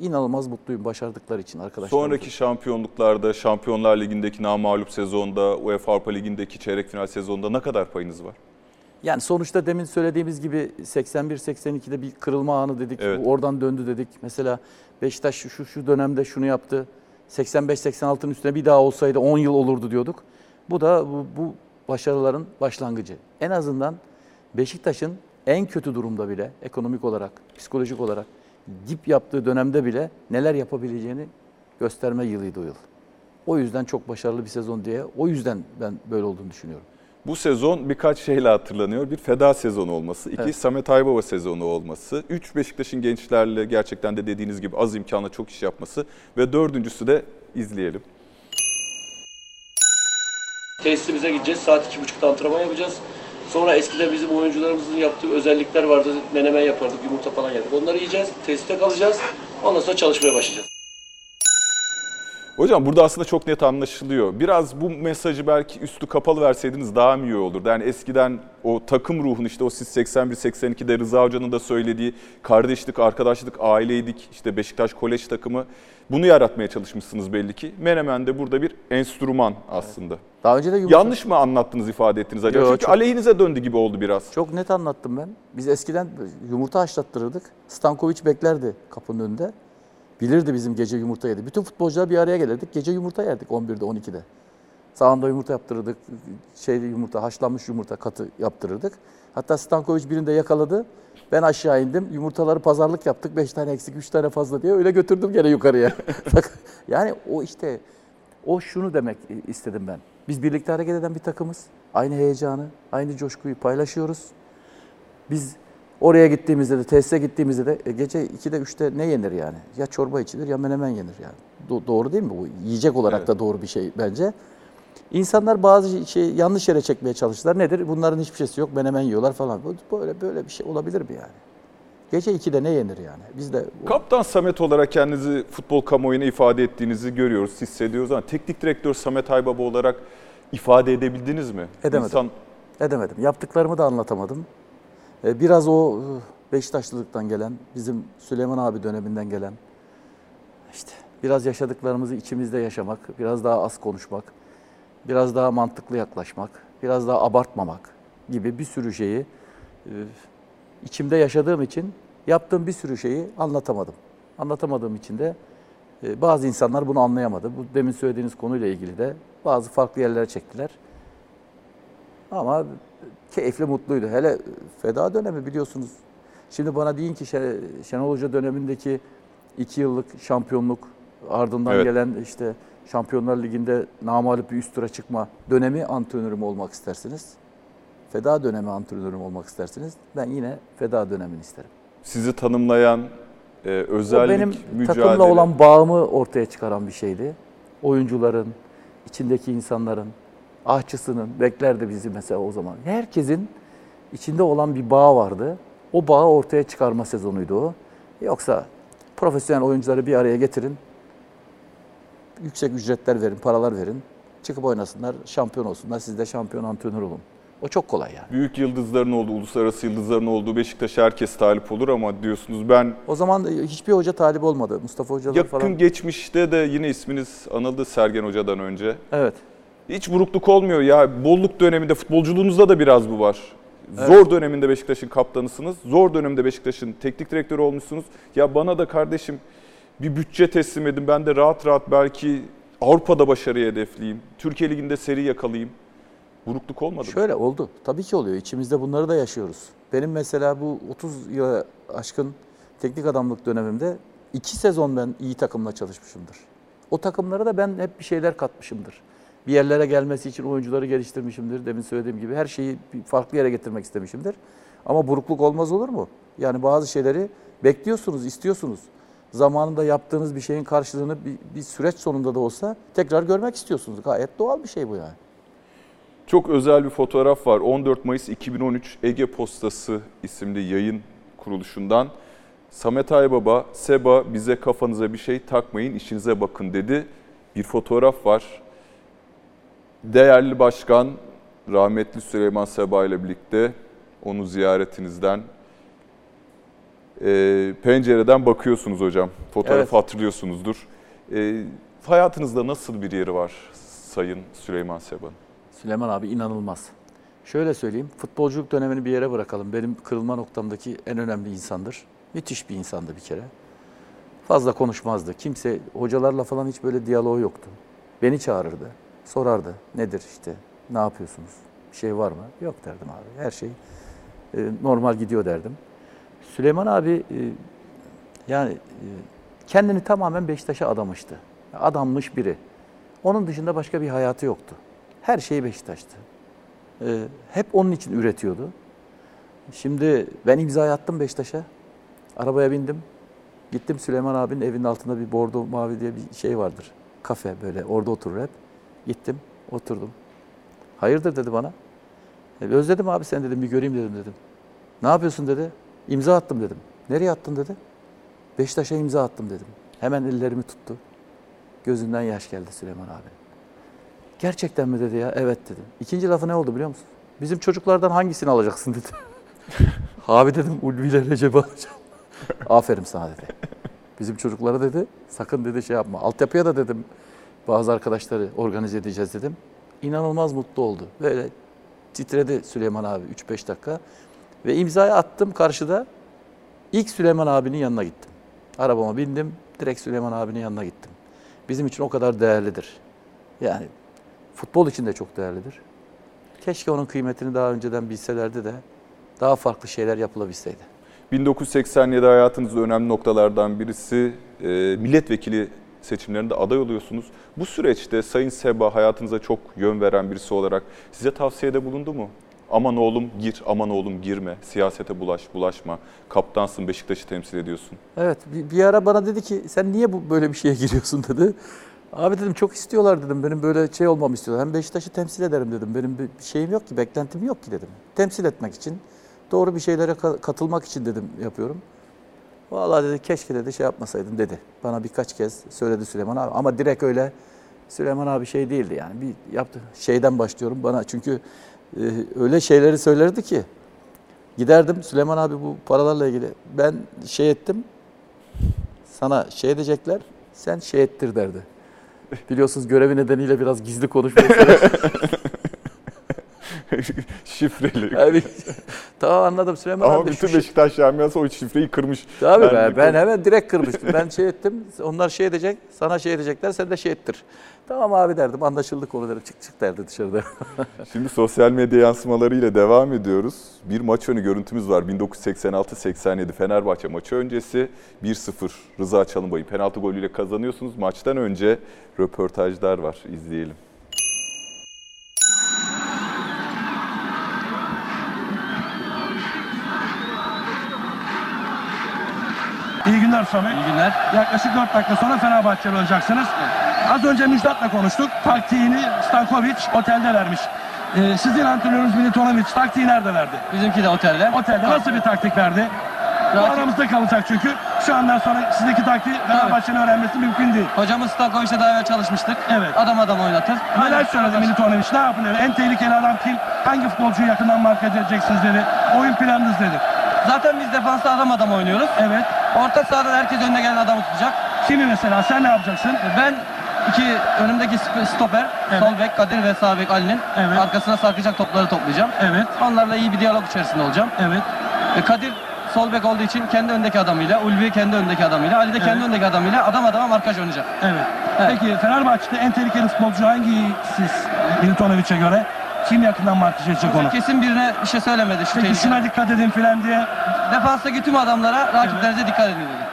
inanılmaz mutluyum başardıkları için arkadaşlar. Sonraki şampiyonluklarda, Şampiyonlar Ligi'ndeki namağlup sezonda, UEFA Avrupa Ligi'ndeki çeyrek final sezonunda ne kadar payınız var? Yani sonuçta demin söylediğimiz gibi 81-82'de bir kırılma anı dedik. Evet. Oradan döndü dedik. Mesela Beşiktaş şu, şu dönemde şunu yaptı. 85-86'nın üstüne bir daha olsaydı 10 yıl olurdu diyorduk. Bu da bu, bu başarıların başlangıcı. En azından Beşiktaş'ın en kötü durumda bile ekonomik olarak, psikolojik olarak dip yaptığı dönemde bile neler yapabileceğini gösterme yılıydı o yıl. O yüzden çok başarılı bir sezon diye, o yüzden ben böyle olduğunu düşünüyorum. Bu sezon birkaç şeyle hatırlanıyor. Bir feda sezonu olması, iki Evet. Samet Aybaba sezonu olması, üç Beşiktaş'ın gençlerle gerçekten de dediğiniz gibi az imkanla çok iş yapması ve dördüncüsü de izleyelim. Tesisimize gideceğiz. Saat iki buçukta antrenman yapacağız. Sonra eskiden bizim oyuncularımızın yaptığı özellikler vardı. Menemen yapardık, yumurta falan yerdik. Onları yiyeceğiz, tesiste kalacağız. Ondan sonra çalışmaya başlayacağız. Hocam burada aslında çok net anlaşılıyor. Biraz bu mesajı belki üstü kapalı verseydiniz daha mı iyi olurdu? Yani eskiden o takım ruhunu işte o siz 81-82'de Rıza Hoca'nın da söylediği kardeşlik, arkadaşlık, aileydik, işte Beşiktaş kolej takımı bunu yaratmaya çalışmışsınız belli ki. Menemen de burada bir enstrüman aslında. Daha önce de yumurta... Yanlış mı anlattınız, ifade ettiniz acaba? Yo, Çünkü çok- aleyhinize döndü gibi oldu biraz. Çok net anlattım ben. Biz eskiden yumurta haşlattırırdık. Stankovic beklerdi kapının önünde. Bilirdi bizim gece yumurta yedi. Bütün futbolcular bir araya gelirdik. Gece yumurta yerdik 11'de 12'de. Sağında yumurta yaptırırdık. Şey yumurta, haşlanmış yumurta katı yaptırırdık. Hatta Stankovic birinde yakaladı. Ben aşağı indim. Yumurtaları pazarlık yaptık. 5 tane eksik, 3 tane fazla diye. Öyle götürdüm gene yukarıya. yani o işte o şunu demek istedim ben. Biz birlikte hareket eden bir takımız. Aynı heyecanı, aynı coşkuyu paylaşıyoruz. Biz oraya gittiğimizde de, tesise gittiğimizde de e, gece 2'de 3'te ne yenir yani? Ya çorba içilir ya menemen yenir yani. Do- doğru değil mi bu? Yiyecek olarak Evet. da doğru bir şey bence. İnsanlar bazı şey yanlış yere çekmeye çalıştılar. Nedir? Bunların hiçbir şeysi yok. Menemen yiyorlar falan. Böyle böyle bir şey olabilir mi yani? Gece 2'de ne yenir yani? Biz de Kaptan Samet olarak kendinizi futbol kamuoyuna ifade ettiğinizi görüyoruz, hissediyoruz ama teknik direktör Samet Aybaba olarak ifade edebildiniz mi? Edemedim. İnsan Edemedim. Yaptıklarımı da anlatamadım. Ee, Biraz o e, Beşiktaşlılıktan gelen, bizim Süleyman abi döneminden gelen, işte biraz yaşadıklarımızı içimizde yaşamak, biraz daha az konuşmak, biraz daha mantıklı yaklaşmak, biraz daha abartmamak gibi bir sürü şeyi e, içimde yaşadığım için yaptığım bir sürü şeyi anlatamadım. Anlatamadığım için de e, bazı insanlar bunu anlayamadı. Bu demin söylediğiniz konuyla ilgili de bazı farklı yerlere çektiler. Ama keyifli, mutluydu. Hele feda dönemi biliyorsunuz. Şimdi bana deyin ki Şe- Şenol Hoca dönemindeki iki yıllık şampiyonluk ardından Evet. gelen işte Şampiyonlar Ligi'nde namalip bir üst tura çıkma dönemi antrenörü mü olmak istersiniz? Feda dönemi antrenörü mü olmak istersiniz? Ben yine feda dönemini isterim. sizi tanımlayan e, özellik, o benim mücadele. takımla olan bağımı ortaya çıkaran bir şeydi. Oyuncuların, içindeki insanların, ahçısının, beklerdi bizi mesela o zaman. Herkesin içinde olan bir bağ vardı. O bağı ortaya çıkarma sezonuydu o. Yoksa profesyonel oyuncuları bir araya getirin, yüksek ücretler verin, paralar verin, çıkıp oynasınlar, şampiyon olsunlar, siz de şampiyon antrenör olun. O çok kolay yani. Büyük yıldızların olduğu, uluslararası yıldızların olduğu Beşiktaş'a herkes talip olur ama diyorsunuz ben O zaman hiçbir hoca talip olmadı. Mustafa Hocalar yakın falan. geçmişte de yine isminiz anıldı Sergen Hoca'dan önce. Evet. Hiç burukluk olmuyor ya. Bolluk döneminde futbolculuğunuzda da biraz bu var. Zor döneminde Beşiktaş'ın kaptanısınız. Zor döneminde Beşiktaş'ın teknik direktörü olmuşsunuz. Ya bana da kardeşim bir bütçe teslim edin. Ben de rahat rahat belki Avrupa'da başarıyı hedefleyeyim. Türkiye Ligi'nde seri yakalayayım. Burukluk olmadı mı? Şöyle oldu. Tabii ki oluyor. İçimizde bunları da yaşıyoruz. Benim mesela bu 30 yıla aşkın teknik adamlık dönemimde iki sezon ben iyi takımla çalışmışımdır. O takımlara da ben hep bir şeyler katmışımdır. Bir yerlere gelmesi için oyuncuları geliştirmişimdir. Demin söylediğim gibi her şeyi farklı yere getirmek istemişimdir. Ama burukluk olmaz olur mu? Yani bazı şeyleri bekliyorsunuz, istiyorsunuz. Zamanında yaptığınız bir şeyin karşılığını bir, bir süreç sonunda da olsa tekrar görmek istiyorsunuz. Gayet doğal bir şey bu yani. Çok özel bir fotoğraf var. 14 Mayıs 2013 Ege Postası isimli yayın kuruluşundan. Samet Aybaba, Seba bize kafanıza bir şey takmayın, işinize bakın dedi. Bir fotoğraf var. Değerli başkan, rahmetli Süleyman Seba ile birlikte onu ziyaretinizden e, pencereden bakıyorsunuz hocam. Fotoğrafı Evet. hatırlıyorsunuzdur. E, hayatınızda nasıl bir yeri var Sayın Süleyman Seba'nın? Süleyman abi inanılmaz. Şöyle söyleyeyim, futbolculuk dönemini bir yere bırakalım. Benim kırılma noktamdaki en önemli insandır. Müthiş bir insandı bir kere. Fazla konuşmazdı. Kimse, hocalarla falan hiç böyle diyaloğu yoktu. Beni çağırırdı, sorardı. Nedir işte, ne yapıyorsunuz, bir şey var mı? Yok derdim abi, her şey e, normal gidiyor derdim. Süleyman abi e, yani e, kendini tamamen Beşiktaş'a adamıştı. Adanmış biri. Onun dışında başka bir hayatı yoktu. Her şey Beşiktaş'tı. Ee, hep onun için üretiyordu. Şimdi ben imza attım Beşiktaş'a. Arabaya bindim. Gittim Süleyman abinin evinin altında bir bordo mavi diye bir şey vardır. Kafe böyle orada oturur hep. Gittim oturdum. Hayırdır dedi bana. E, özledim abi seni dedim bir göreyim dedim dedim. Ne yapıyorsun dedi. İmza attım dedim. Nereye attın dedi. Beşiktaş'a imza attım dedim. Hemen ellerimi tuttu. Gözünden yaş geldi Süleyman abi. Gerçekten mi dedi ya? Evet dedim. İkinci lafı ne oldu biliyor musun? Bizim çocuklardan hangisini alacaksın dedi. abi dedim Ulvi ile Recep'i alacağım. Aferin sana dedi. Bizim çocuklara dedi sakın dedi şey yapma. Altyapıya da dedim bazı arkadaşları organize edeceğiz dedim. İnanılmaz mutlu oldu. Böyle titredi Süleyman abi 3-5 dakika. Ve imzayı attım karşıda. İlk Süleyman abinin yanına gittim. Arabama bindim, direkt Süleyman abinin yanına gittim. Bizim için o kadar değerlidir. Yani futbol için de çok değerlidir. Keşke onun kıymetini daha önceden bilselerdi de daha farklı şeyler yapılabilseydi. 1987 hayatınızda önemli noktalardan birisi e, milletvekili seçimlerinde aday oluyorsunuz. Bu süreçte Sayın Seba hayatınıza çok yön veren birisi olarak size tavsiyede bulundu mu? Aman oğlum gir, aman oğlum girme, siyasete bulaş, bulaşma. Kaptansın, Beşiktaş'ı temsil ediyorsun. Evet bir, ara bana dedi ki sen niye bu böyle bir şeye giriyorsun dedi. Abi dedim çok istiyorlar dedim. Benim böyle şey olmamı istiyorlar. Hem Beşiktaş'ı temsil ederim dedim. Benim bir şeyim yok ki, beklentim yok ki dedim. Temsil etmek için, doğru bir şeylere ka- katılmak için dedim yapıyorum. Vallahi dedi keşke dedi şey yapmasaydın dedi. Bana birkaç kez söyledi Süleyman abi. Ama direkt öyle Süleyman abi şey değildi yani. Bir yaptı. Şeyden başlıyorum bana çünkü e, öyle şeyleri söylerdi ki giderdim Süleyman abi bu paralarla ilgili ben şey ettim sana şey edecekler sen şey ettir derdi. Biliyorsunuz görevi nedeniyle biraz gizli konuşmayı. Şifreli. Abi, tamam anladım Süleyman Ama abi. de bütün şu Beşiktaş camiası o şifreyi kırmış. Tabii Ben ben, hemen direkt kırmıştım. Ben şey ettim. Onlar şey edecek, sana şey edecekler, sen de şey ettir. Tamam abi derdim, anlaşıldı konu derim. Çık çık derdi dışarıda. Şimdi sosyal medya yansımalarıyla devam ediyoruz. Bir maç önü görüntümüz var. 1986-87 Fenerbahçe maçı öncesi 1-0 Rıza Çalınbay'ın penaltı golüyle kazanıyorsunuz. Maçtan önce röportajlar var. İzleyelim. Günler Samet. İyi günler. Yaklaşık 4 dakika sonra Fenerbahçeli olacaksınız. Az önce Müjdat'la konuştuk. Taktiğini Stankovic otelde vermiş. Ee, sizin antrenörünüz Militonovic taktiği nerede verdi? Bizimki de otelde. Otelde nasıl bir taktik verdi? Bu Rakip- aramızda kalacak çünkü. Şu andan sonra sizdeki taktiği Fenerbahçe'nin öğrenmesi mümkün değil. Hocamız Stankovic'le daha evvel çalışmıştık. Evet. Adam adam oynatır. Neler söyledi Militonovic? Ne yapın dedi? En tehlikeli adam kim? Hangi futbolcuyu yakından mark edeceksiniz dedi. Oyun planınız dedi. Zaten biz defansta adam adam oynuyoruz. Evet. Orta sahadan herkes önüne gelen adamı tutacak. Kimi mesela? Sen ne yapacaksın? Ben iki önümdeki sp- stoper, Evet. sol bek Kadir ve sağ bek Ali'nin Evet. arkasına sarkacak topları toplayacağım. Evet. Onlarla iyi bir diyalog içerisinde olacağım. Evet. E, Kadir sol bek olduğu için kendi öndeki adamıyla, Ulvi kendi öndeki adamıyla, Ali de kendi Evet. öndeki adamıyla adam adama markaj oynayacak. Evet. Evet. Peki Fenerbahçe'de en tehlikeli futbolcu hangi siz Militonovic'e göre? Kim yakından markaj edecek onu? Kesin birine bir şey söylemedi şu Peki tehlikeli. şuna dikkat edin filan diye. Defanstaki tüm adamlara rakiplerinize dikkat edin dedi.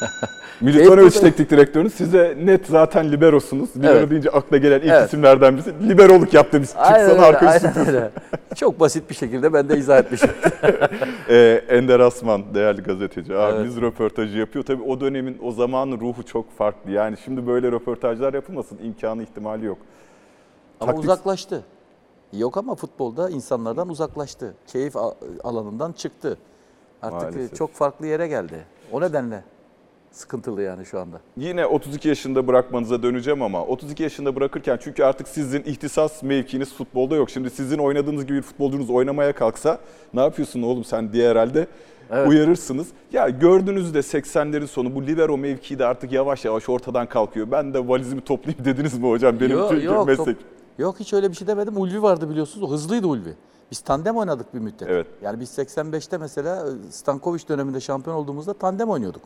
Militonovic teknik direktörünüz. Size net zaten liberosunuz. Libero Evet. deyince akla gelen ilk Evet. isimlerden birisi. Liberoluk yaptı biz. Çıksana aynen öyle. Çok basit bir şekilde ben de izah etmişim. Ee, Ender Asman değerli gazeteci abimiz röportajı yapıyor. Tabii o dönemin o zamanın ruhu çok farklı. Yani şimdi böyle röportajlar yapılmasın imkanı ihtimali yok. Ama Taktik- uzaklaştı. Yok ama futbolda insanlardan uzaklaştı. Keyif alanından çıktı. Artık Maalesef. çok farklı yere geldi. O nedenle sıkıntılı yani şu anda. Yine 32 yaşında bırakmanıza döneceğim ama 32 yaşında bırakırken çünkü artık sizin ihtisas mevkiniz futbolda yok. Şimdi sizin oynadığınız gibi bir futbolcunuz oynamaya kalksa ne yapıyorsun oğlum sen diye herhalde Evet. uyarırsınız. Ya gördüğünüzde 80'lerin sonu bu libero mevkii de artık yavaş yavaş ortadan kalkıyor. Ben de valizimi toplayayım dediniz mi hocam? Benim çünkü yok, meslek. top- Yok hiç öyle bir şey demedim. Ulvi vardı biliyorsunuz. O hızlıydı Ulvi. Biz tandem oynadık bir müddet. Evet. Yani biz 85'te mesela e, Stankovic döneminde şampiyon olduğumuzda tandem oynuyorduk.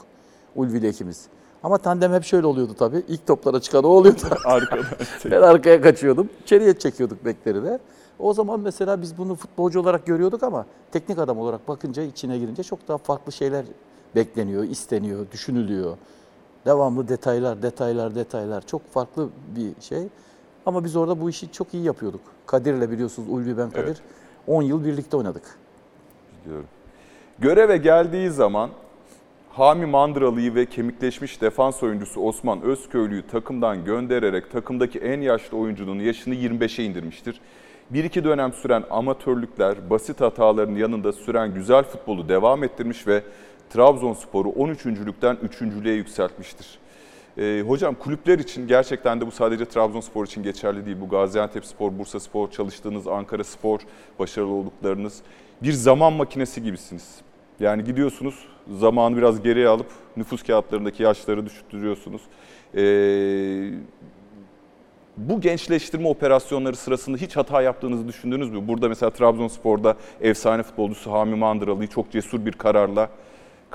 Ulvi ile ikimiz. Ama tandem hep şöyle oluyordu tabii. İlk toplara çıkan o oluyordu. Arkadan. ben arkaya kaçıyordum. İçeriye çekiyorduk bekleri de. O zaman mesela biz bunu futbolcu olarak görüyorduk ama teknik adam olarak bakınca içine girince çok daha farklı şeyler bekleniyor, isteniyor, düşünülüyor. Devamlı detaylar, detaylar, detaylar. Çok farklı bir şey. Ama biz orada bu işi çok iyi yapıyorduk. Kadir'le biliyorsunuz Ulvi ben Kadir. Evet. 10 yıl birlikte oynadık. Biliyorum. Göreve geldiği zaman Hami Mandıralı'yı ve kemikleşmiş defans oyuncusu Osman Özköylü'yü takımdan göndererek takımdaki en yaşlı oyuncunun yaşını 25'e indirmiştir. Bir iki dönem süren amatörlükler, basit hataların yanında süren güzel futbolu devam ettirmiş ve Trabzonspor'u 13.lükten 3.lüğe yükseltmiştir. Ee, hocam kulüpler için gerçekten de bu sadece Trabzonspor için geçerli değil. Bu Gaziantep Spor, Bursa Spor, çalıştığınız Ankara Spor, başarılı olduklarınız bir zaman makinesi gibisiniz. Yani gidiyorsunuz zamanı biraz geriye alıp nüfus kağıtlarındaki yaşları düşürtüyorsunuz. Ee, bu gençleştirme operasyonları sırasında hiç hata yaptığınızı düşündünüz mü? Burada mesela Trabzonspor'da efsane futbolcusu Hami Mandıralı'yı çok cesur bir kararla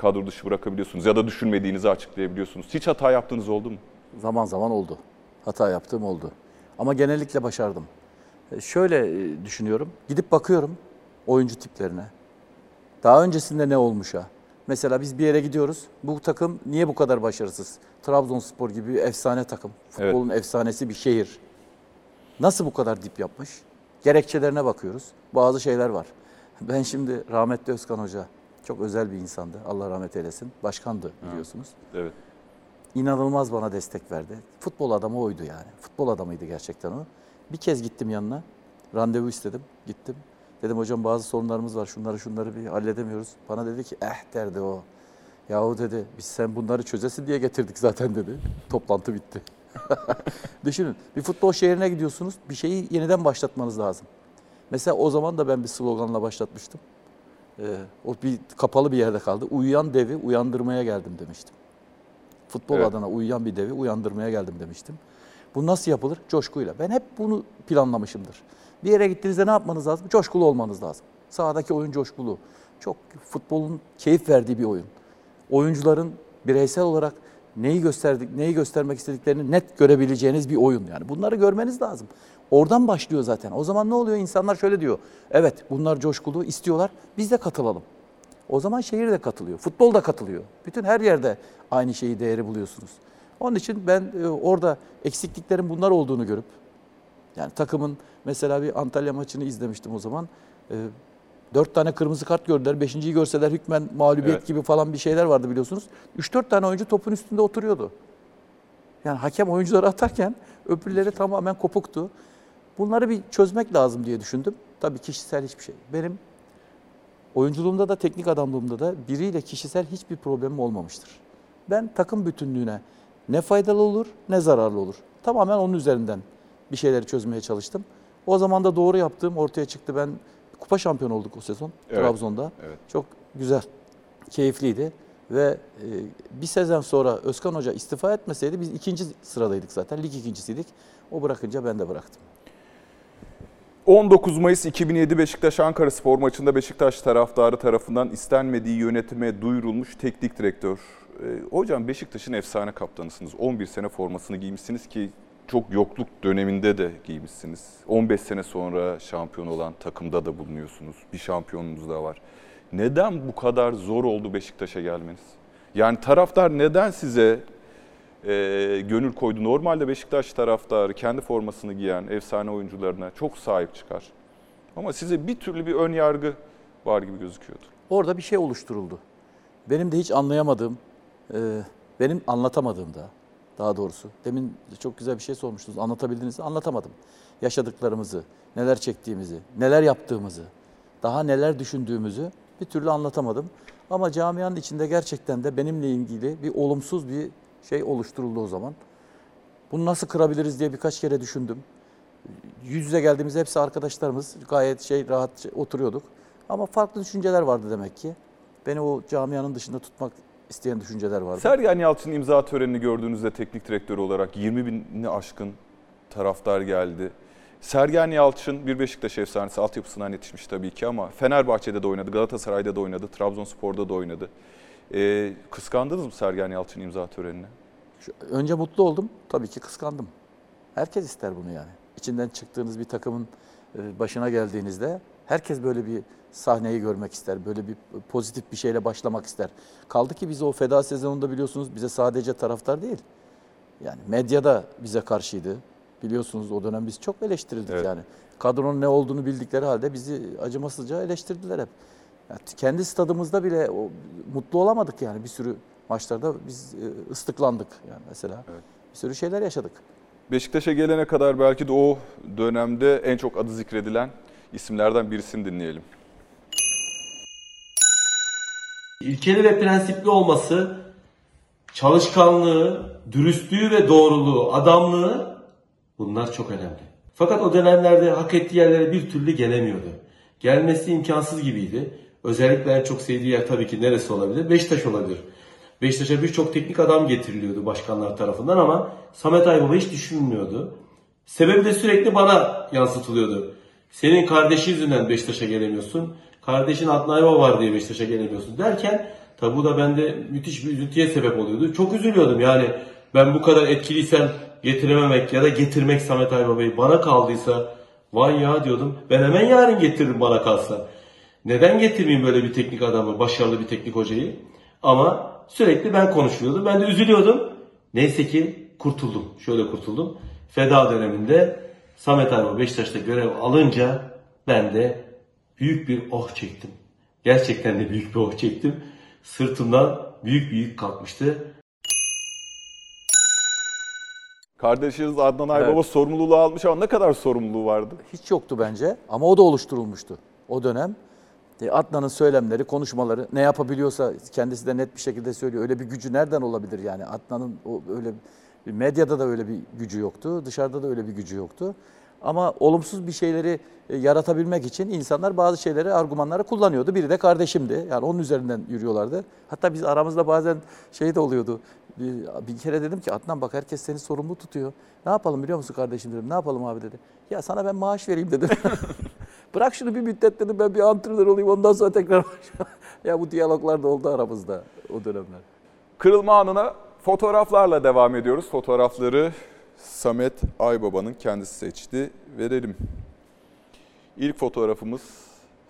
kadro dışı bırakabiliyorsunuz ya da düşünmediğinizi açıklayabiliyorsunuz. Hiç hata yaptığınız oldu mu? Zaman zaman oldu. Hata yaptığım oldu. Ama genellikle başardım. E, Şöyle e, düşünüyorum. Gidip bakıyorum oyuncu tiplerine. Daha öncesinde ne olmuşa. Mesela biz bir yere gidiyoruz. Bu takım niye bu kadar başarısız? Trabzonspor gibi bir efsane takım. Futbolun efsanesi bir şehir. Nasıl bu kadar dip yapmış? Gerekçelerine bakıyoruz. Bazı şeyler var. Ben şimdi rahmetli Özkan Hoca çok özel bir insandı. Allah rahmet eylesin. Başkandı biliyorsunuz. Evet. İnanılmaz bana destek verdi. Futbol adamı oydu yani. Futbol adamıydı gerçekten o. Bir kez gittim yanına. Randevu istedim. Gittim. Dedim hocam bazı sorunlarımız var. Şunları şunları bir halledemiyoruz. Bana dedi ki eh derdi o. Yahu dedi biz sen bunları çözesin diye getirdik zaten dedi. Toplantı bitti. Düşünün bir futbol şehrine gidiyorsunuz. Bir şeyi yeniden başlatmanız lazım. Mesela o zaman da ben bir sloganla başlatmıştım. Ee, o bir kapalı bir yerde kaldı. Uyuyan devi uyandırmaya geldim demiştim. Futbol Evet. adına uyuyan bir devi uyandırmaya geldim demiştim. Bu nasıl yapılır? Coşkuyla. Ben hep bunu planlamışımdır. Bir yere gittiğinizde ne yapmanız lazım? Coşkulu olmanız lazım. Sahadaki oyun coşkulu. Çok futbolun keyif verdiği bir oyun. Oyuncuların bireysel olarak neyi gösterdik, neyi göstermek istediklerini net görebileceğiniz bir oyun yani. Bunları görmeniz lazım. Oradan başlıyor zaten. O zaman ne oluyor? İnsanlar şöyle diyor. Evet, bunlar coşkulu istiyorlar. Biz de katılalım. O zaman şehir de katılıyor. Futbol da katılıyor. Bütün her yerde aynı şeyi değeri buluyorsunuz. Onun için ben e, orada eksikliklerin bunlar olduğunu görüp yani takımın mesela bir Antalya maçını izlemiştim o zaman. E, Dört tane kırmızı kart gördüler. Beşinciyi görseler hükmen mağlubiyet Evet. gibi falan bir şeyler vardı biliyorsunuz. Üç dört tane oyuncu topun üstünde oturuyordu. Yani hakem oyuncuları atarken öbürleri tamamen kopuktu. Bunları bir çözmek lazım diye düşündüm. Tabii kişisel hiçbir şey. Benim oyunculuğumda da teknik adamlığımda da biriyle kişisel hiçbir problemim olmamıştır. Ben takım bütünlüğüne ne faydalı olur ne zararlı olur. Tamamen onun üzerinden bir şeyleri çözmeye çalıştım. O zaman da doğru yaptığım ortaya çıktı. Ben kupa şampiyonu olduk o sezon Evet, Trabzon'da. evet. Çok güzel, keyifliydi. Ve e, bir sezon sonra Özkan Hoca istifa etmeseydi biz ikinci sıradaydık zaten. Lig ikincisiydik. O bırakınca ben de bıraktım. 19 Mayıs 2007 Beşiktaş Ankara Spor maçında Beşiktaş taraftarı tarafından istenmediği yönetime duyurulmuş teknik direktör. Ee, hocam Beşiktaş'ın efsane kaptanısınız. 11 sene formasını giymişsiniz ki çok yokluk döneminde de giymişsiniz. 15 sene sonra şampiyon olan takımda da bulunuyorsunuz. Bir şampiyonunuz da var. Neden bu kadar zor oldu Beşiktaş'a gelmeniz? Yani taraftar neden size e, gönül koydu? Normalde Beşiktaş taraftarı kendi formasını giyen efsane oyuncularına çok sahip çıkar. Ama size bir türlü bir ön yargı var gibi gözüküyordu. Orada bir şey oluşturuldu. Benim de hiç anlayamadığım, e, benim anlatamadığım da daha doğrusu. Demin çok güzel bir şey sormuştunuz. Anlatabildiniz? Anlatamadım. Yaşadıklarımızı, neler çektiğimizi, neler yaptığımızı, daha neler düşündüğümüzü bir türlü anlatamadım. Ama camianın içinde gerçekten de benimle ilgili bir olumsuz bir şey oluşturuldu o zaman. Bunu nasıl kırabiliriz diye birkaç kere düşündüm. Yüz yüze geldiğimizde hepsi arkadaşlarımız gayet şey rahat oturuyorduk. Ama farklı düşünceler vardı demek ki. Beni o camianın dışında tutmak isteyen düşünceler vardı. Sergen Yalçın imza törenini gördüğünüzde teknik direktör olarak 20 bini aşkın taraftar geldi. Sergen Yalçın bir Beşiktaş efsanesi altyapısından yetişmiş tabii ki ama Fenerbahçe'de de oynadı, Galatasaray'da da oynadı, Trabzonspor'da da oynadı. Ee, kıskandınız mı Sergen Yalçın imza törenine? Şu- Önce mutlu oldum. Tabii ki kıskandım. Herkes ister bunu yani. İçinden çıktığınız bir takımın e, başına geldiğinizde herkes böyle bir sahneyi görmek ister. Böyle bir pozitif bir şeyle başlamak ister. Kaldı ki biz o feda sezonunda biliyorsunuz bize sadece taraftar değil. Yani medyada bize karşıydı. Biliyorsunuz o dönem biz çok eleştirildik Evet. yani. Kadronun ne olduğunu bildikleri halde bizi acımasızca eleştirdiler hep. Yani kendi stadımızda bile o, mutlu olamadık yani bir sürü maçlarda biz e, ıslıklandık yani mesela. Bir sürü şeyler yaşadık. Beşiktaş'a gelene kadar belki de o dönemde en çok adı zikredilen isimlerden birisini dinleyelim. İlkeli ve prensipli olması, çalışkanlığı, dürüstlüğü ve doğruluğu, adamlığı bunlar çok önemli. Fakat o dönemlerde hak ettiği yerlere bir türlü gelemiyordu. Gelmesi imkansız gibiydi. Özellikle en çok sevdiği yer tabii ki neresi olabilir? Beşiktaş olabilir. Beşiktaş'a birçok teknik adam getiriliyordu başkanlar tarafından ama Samet Aybaba hiç düşünmüyordu. Sebebi de sürekli bana yansıtılıyordu. Senin kardeşi yüzünden Beşiktaş'a gelemiyorsun. Kardeşin Adnan Aybaba var diye Beşiktaş'a gelemiyorsun derken tabi bu da bende müthiş bir üzüntüye sebep oluyordu. Çok üzülüyordum yani ben bu kadar etkiliysem getirememek ya da getirmek Samet Aybaba'yı bana kaldıysa vay ya diyordum. Ben hemen yarın getiririm bana kalsa. Neden getirmeyeyim böyle bir teknik adamı, başarılı bir teknik hocayı? Ama sürekli ben konuşuyordum. Ben de üzülüyordum. Neyse ki kurtuldum. Şöyle kurtuldum. Feda döneminde Samet Aybaba Beşiktaş'ta görev alınca ben de büyük bir oh çektim. Gerçekten de büyük bir oh çektim. Sırtımdan büyük bir yük kalkmıştı. Kardeşiniz Adnan Aybaba Evet. sorumluluğu almış ama ne kadar sorumluluğu vardı? Hiç yoktu bence ama o da oluşturulmuştu o dönem. E, Adnan'ın söylemleri, konuşmaları ne yapabiliyorsa kendisi de net bir şekilde söylüyor. Öyle bir gücü nereden olabilir yani? Adnan'ın öyle medyada da öyle bir gücü yoktu, dışarıda da öyle bir gücü yoktu. Ama olumsuz bir şeyleri e, yaratabilmek için insanlar bazı şeyleri, argümanları kullanıyordu. Biri de kardeşimdi. Yani onun üzerinden yürüyorlardı. Hatta biz aramızda bazen şey de oluyordu. Bir kere dedim ki Adnan bak herkes seni sorumlu tutuyor. Ne yapalım biliyor musun kardeşim dedim. Ne yapalım abi dedi. Ya sana ben maaş vereyim dedim. Bırak şunu bir müddet dedim ben bir antrenör olayım ondan sonra tekrar Ya bu diyaloglar da oldu aramızda o dönemler. Kırılma anına fotoğraflarla devam ediyoruz. Fotoğrafları Samet Aybaba'nın kendisi seçti. Verelim. İlk fotoğrafımız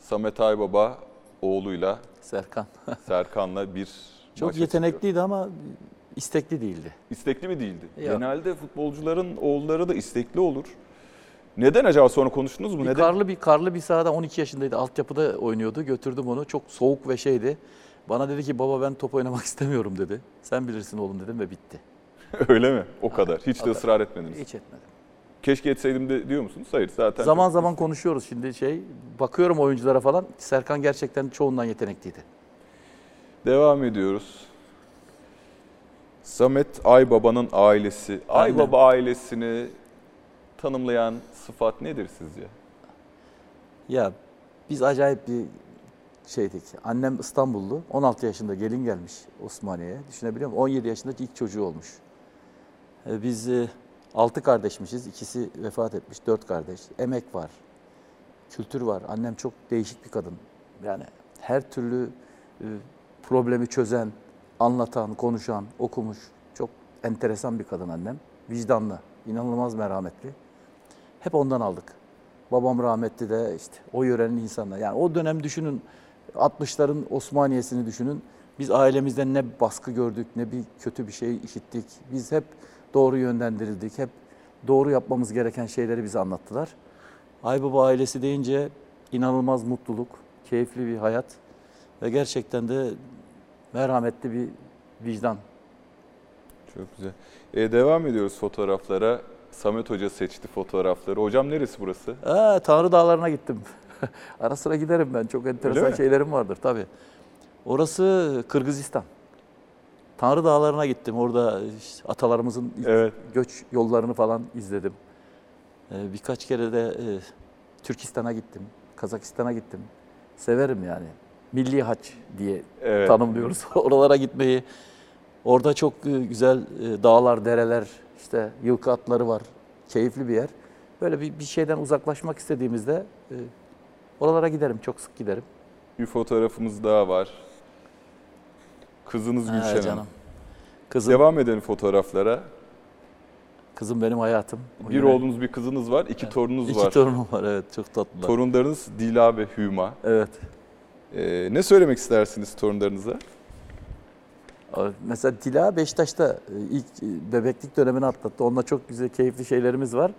Samet Aybaba oğluyla Serkan. Serkan'la bir Çok yetenekliydi ama istekli değildi. İstekli mi değildi? Yok. Genelde futbolcuların oğulları da istekli olur. Neden acaba sonra konuştunuz mu? Bir Neden? karlı bir karlı bir sahada 12 yaşındaydı. Altyapıda oynuyordu. Götürdüm onu. Çok soğuk ve şeydi. Bana dedi ki baba ben top oynamak istemiyorum dedi. Sen bilirsin oğlum dedim ve bitti. Öyle mi? O kadar. Hiç de kadar. ısrar etmediniz. Hiç etmedim. Keşke etseydim de diyor musunuz? Hayır zaten. zaman çok- zaman konuşuyoruz şimdi şey. Bakıyorum oyunculara falan. Serkan gerçekten çoğundan yetenekliydi. Devam ediyoruz. Samet Aybaba'nın ailesi. Aybaba ailesini tanımlayan sıfat nedir sizce? Ya biz acayip bir şeydik. Annem İstanbullu. 16 yaşında gelin gelmiş Osmaniye'ye. Düşünebiliyor musun? 17 yaşında ilk çocuğu olmuş. E, Biz 6 kardeşmişiz. İkisi vefat etmiş. 4 kardeş. Emek var. Kültür var. Annem çok değişik bir kadın. Yani her türlü e, problemi çözen, anlatan, konuşan, okumuş. Çok enteresan bir kadın annem. Vicdanlı, inanılmaz merhametli. Hep ondan aldık. Babam rahmetli de işte o yörenin insanlar. Yani o dönem düşünün 60'ların Osmaniyesini düşünün. Biz ailemizden ne baskı gördük ne bir kötü bir şey işittik. Biz hep doğru yönlendirildik. Hep doğru yapmamız gereken şeyleri bize anlattılar. Aybaba ailesi deyince inanılmaz mutluluk, keyifli bir hayat ve gerçekten de merhametli bir vicdan. Çok güzel. E, devam ediyoruz fotoğraflara. Samet Hoca seçti fotoğrafları. Hocam neresi burası? Aa, Tanrı Dağları'na gittim. Ara sıra giderim ben. Çok enteresan şeylerim vardır tabii. Orası Kırgızistan. Tanrı Dağları'na gittim. Orada işte atalarımızın Evet. göç yollarını falan izledim. Ee, birkaç kere de e, Türkistan'a gittim. Kazakistan'a gittim. Severim yani. Milli haç diye Evet. tanımlıyoruz. Oralara gitmeyi. Orada çok e, güzel e, dağlar, dereler, işte yılkı atları var. Keyifli bir yer. böyle bir, bir şeyden uzaklaşmak istediğimizde e, oralara giderim. Çok sık giderim. Bir fotoğrafımız daha var. Kızınız Ha, Gülşen Hanım. canım. Kızım, Devam edelim fotoğraflara. kızım benim hayatım. O Bir yüzden- oğlunuz, bir kızınız var, iki torununuz İki var. torunum var evet çok tatlılar. Torunlarınız Dila ve Hüma. Evet. Ee, ne söylemek istersiniz torunlarınıza? Mesela Dila Beşiktaş'ta e, ilk e, bebeklik dönemini atlattı. Onunla çok güzel, keyifli şeylerimiz var.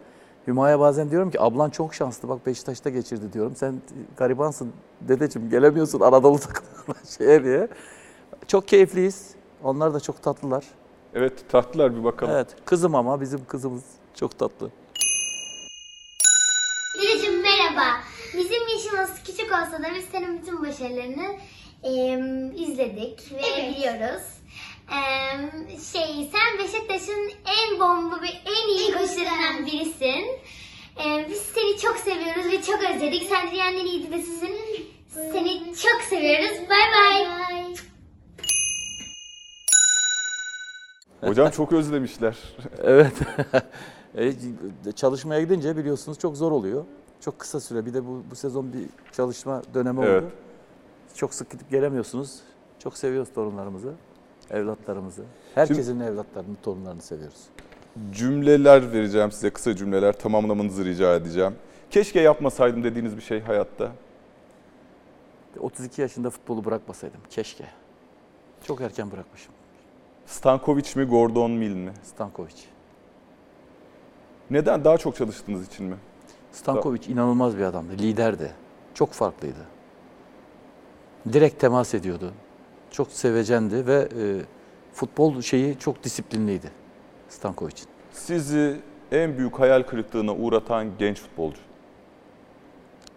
Hüma'ya bazen diyorum ki ablan çok şanslı bak Beşiktaş'ta geçirdi diyorum. Sen garibansın dedeciğim gelemiyorsun Anadolu takımına şeye diye. Çok keyifliyiz. Onlar da çok tatlılar. Evet tatlılar bir bakalım. Evet kızım ama bizim kızımız çok tatlı. Liracığım merhaba. Bizim yaşımız küçük olsa da biz senin bütün başarılarını em, izledik ve biliyoruz. Şey sen Beşiktaş'ın en bomba ve en iyi koçlarından birisin. Biz seni çok seviyoruz ve çok özledik. Sen dünyanın en iyi sizin. Seni çok seviyoruz. Bay bay. Hocam çok özlemişler. Evet. E, Çalışmaya gidince biliyorsunuz çok zor oluyor. Çok kısa süre. Bir de bu, bu sezon bir çalışma dönemi Evet. oldu. Çok sık gidip gelemiyorsunuz. Çok seviyoruz torunlarımızı, evlatlarımızı. Herkesin evlatlarını, torunlarını seviyoruz. Cümleler vereceğim size, kısa cümleler tamamlamanızı rica edeceğim. Keşke yapmasaydım dediğiniz bir şey hayatta. 32 yaşında futbolu bırakmasaydım. Keşke. Çok erken bırakmışım. Stankovic mi, Gordon Mill mi? Stankovic. Neden? Daha çok çalıştığınız için mi? Stankovic inanılmaz bir adamdı. Liderdi. Çok farklıydı. Direkt temas ediyordu. Çok sevecendi ve e, futbol şeyi çok disiplinliydi Stankovic'in. Sizi en büyük hayal kırıklığına uğratan genç futbolcu.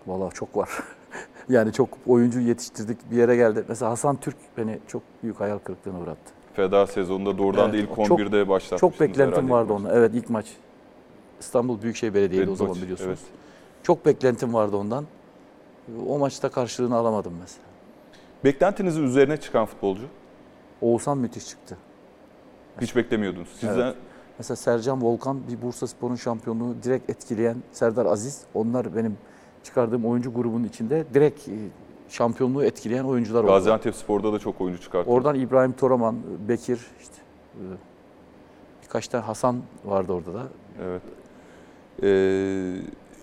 Vallahi çok var. yani çok oyuncu yetiştirdik bir yere geldi. Mesela Hasan Türk beni çok büyük hayal kırıklığına uğrattı. Feda sezonunda doğrudan da Evet, ilk o çok- 11'de başlatmıştınız Çok beklentim vardı ilk onunla. Evet ilk maç. İstanbul Büyükşehir Belediye'ydi o zaman maç, biliyorsunuz. evet. Çok beklentim vardı ondan. O maçta karşılığını alamadım mesela. Beklentinizin üzerine çıkan futbolcu? Oğuzhan müthiş çıktı. Hiç beklemiyordunuz. Sizden Evet. Mesela Sercan Volkan bir Bursa Spor'un şampiyonluğu direkt etkileyen Serdar Aziz. Onlar benim çıkardığım oyuncu grubunun içinde direkt e, şampiyonluğu etkileyen oyuncular oldu. Gaziantep Spor'da da çok oyuncu çıkarttınız. Oradan İbrahim Toraman, Bekir, işte e, birkaç tane Hasan vardı orada da. Evet. Ee,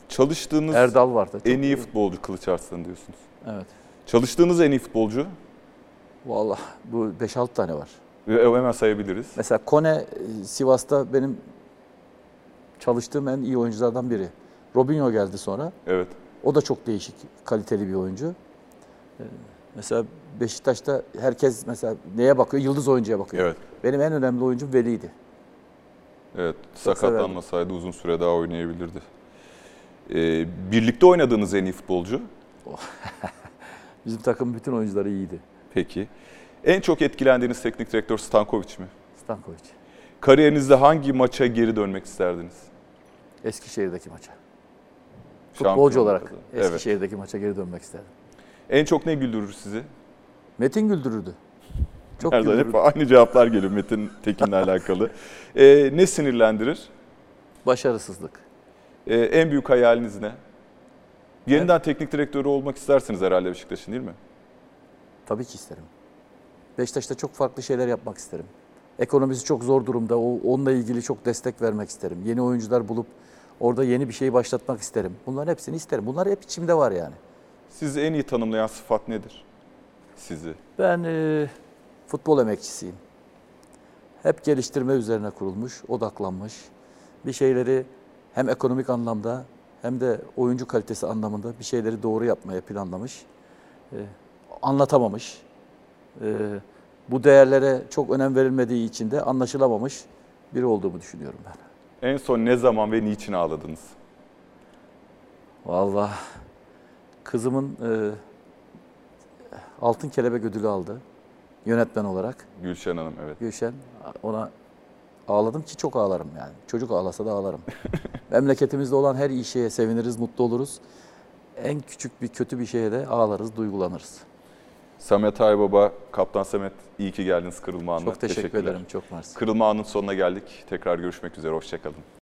çalıştığınız Erdal vardı. En iyi iyi. futbolcu Kılıç Arslan diyorsunuz. Evet. Çalıştığınız en iyi futbolcu? Vallahi bu 5-6 tane var. Hemen sayabiliriz. Mesela Kone e, Sivas'ta benim çalıştığım en iyi oyunculardan biri. Robinho geldi sonra. Evet. O da çok değişik, kaliteli bir oyuncu. Ee, Mesela Beşiktaş'ta herkes mesela neye bakıyor? Yıldız oyuncuya bakıyor. Evet. Benim en önemli oyuncum Veli'ydi. Evet. Çok Sakatlanmasaydı uzun süre daha oynayabilirdi. Ee, birlikte oynadığınız en iyi futbolcu? Bizim takım bütün oyuncuları iyiydi. Peki. En çok etkilendiğiniz teknik direktör Stankovic mi? Stankovic. Kariyerinizde hangi maça geri dönmek isterdiniz? Eskişehir'deki maça. Şampiyon Futbolcu olarak kadar. Evet. Eskişehir'deki maça geri dönmek isterdim. En çok ne güldürür sizi? Metin güldürürdü. Çok Her zaman güldürürdü. hep aynı cevaplar geliyor Metin Tekin'le alakalı. Ee, ne sinirlendirir? Başarısızlık. Ee, en büyük hayaliniz ne? Yeniden teknik direktörü olmak istersiniz herhalde Beşiktaş'ın değil mi? Tabii ki isterim. Beşiktaş'ta çok farklı şeyler yapmak isterim. Ekonomisi çok zor durumda. O, onunla ilgili çok destek vermek isterim. Yeni oyuncular bulup orada yeni bir şey başlatmak isterim. Bunların hepsini isterim. Bunlar hep içimde var yani. Sizi en iyi tanımlayan sıfat nedir? Sizi. Ben e, futbol emekçisiyim. Hep geliştirme üzerine kurulmuş, odaklanmış. Bir şeyleri hem ekonomik anlamda hem de oyuncu kalitesi anlamında bir şeyleri doğru yapmaya planlamış. E, anlatamamış. E, bu değerlere çok önem verilmediği için de anlaşılamamış biri olduğumu düşünüyorum ben. En son ne zaman ve niçin ağladınız? Vallahi kızımın e, altın kelebek ödülü aldı yönetmen olarak. Gülşen Hanım evet. Gülşen ona ağladım ki çok ağlarım yani. Çocuk ağlasa da ağlarım. Memleketimizde olan her iyi şeye seviniriz, mutlu oluruz. En küçük bir kötü bir şeye de ağlarız, duygulanırız. Samet Aybaba, Kaptan Samet iyi ki geldiniz Kırılma Anı'na. Çok teşekkür ederim, çok mersi. Kırılma Anı'nın sonuna geldik. Tekrar görüşmek üzere, hoşçakalın.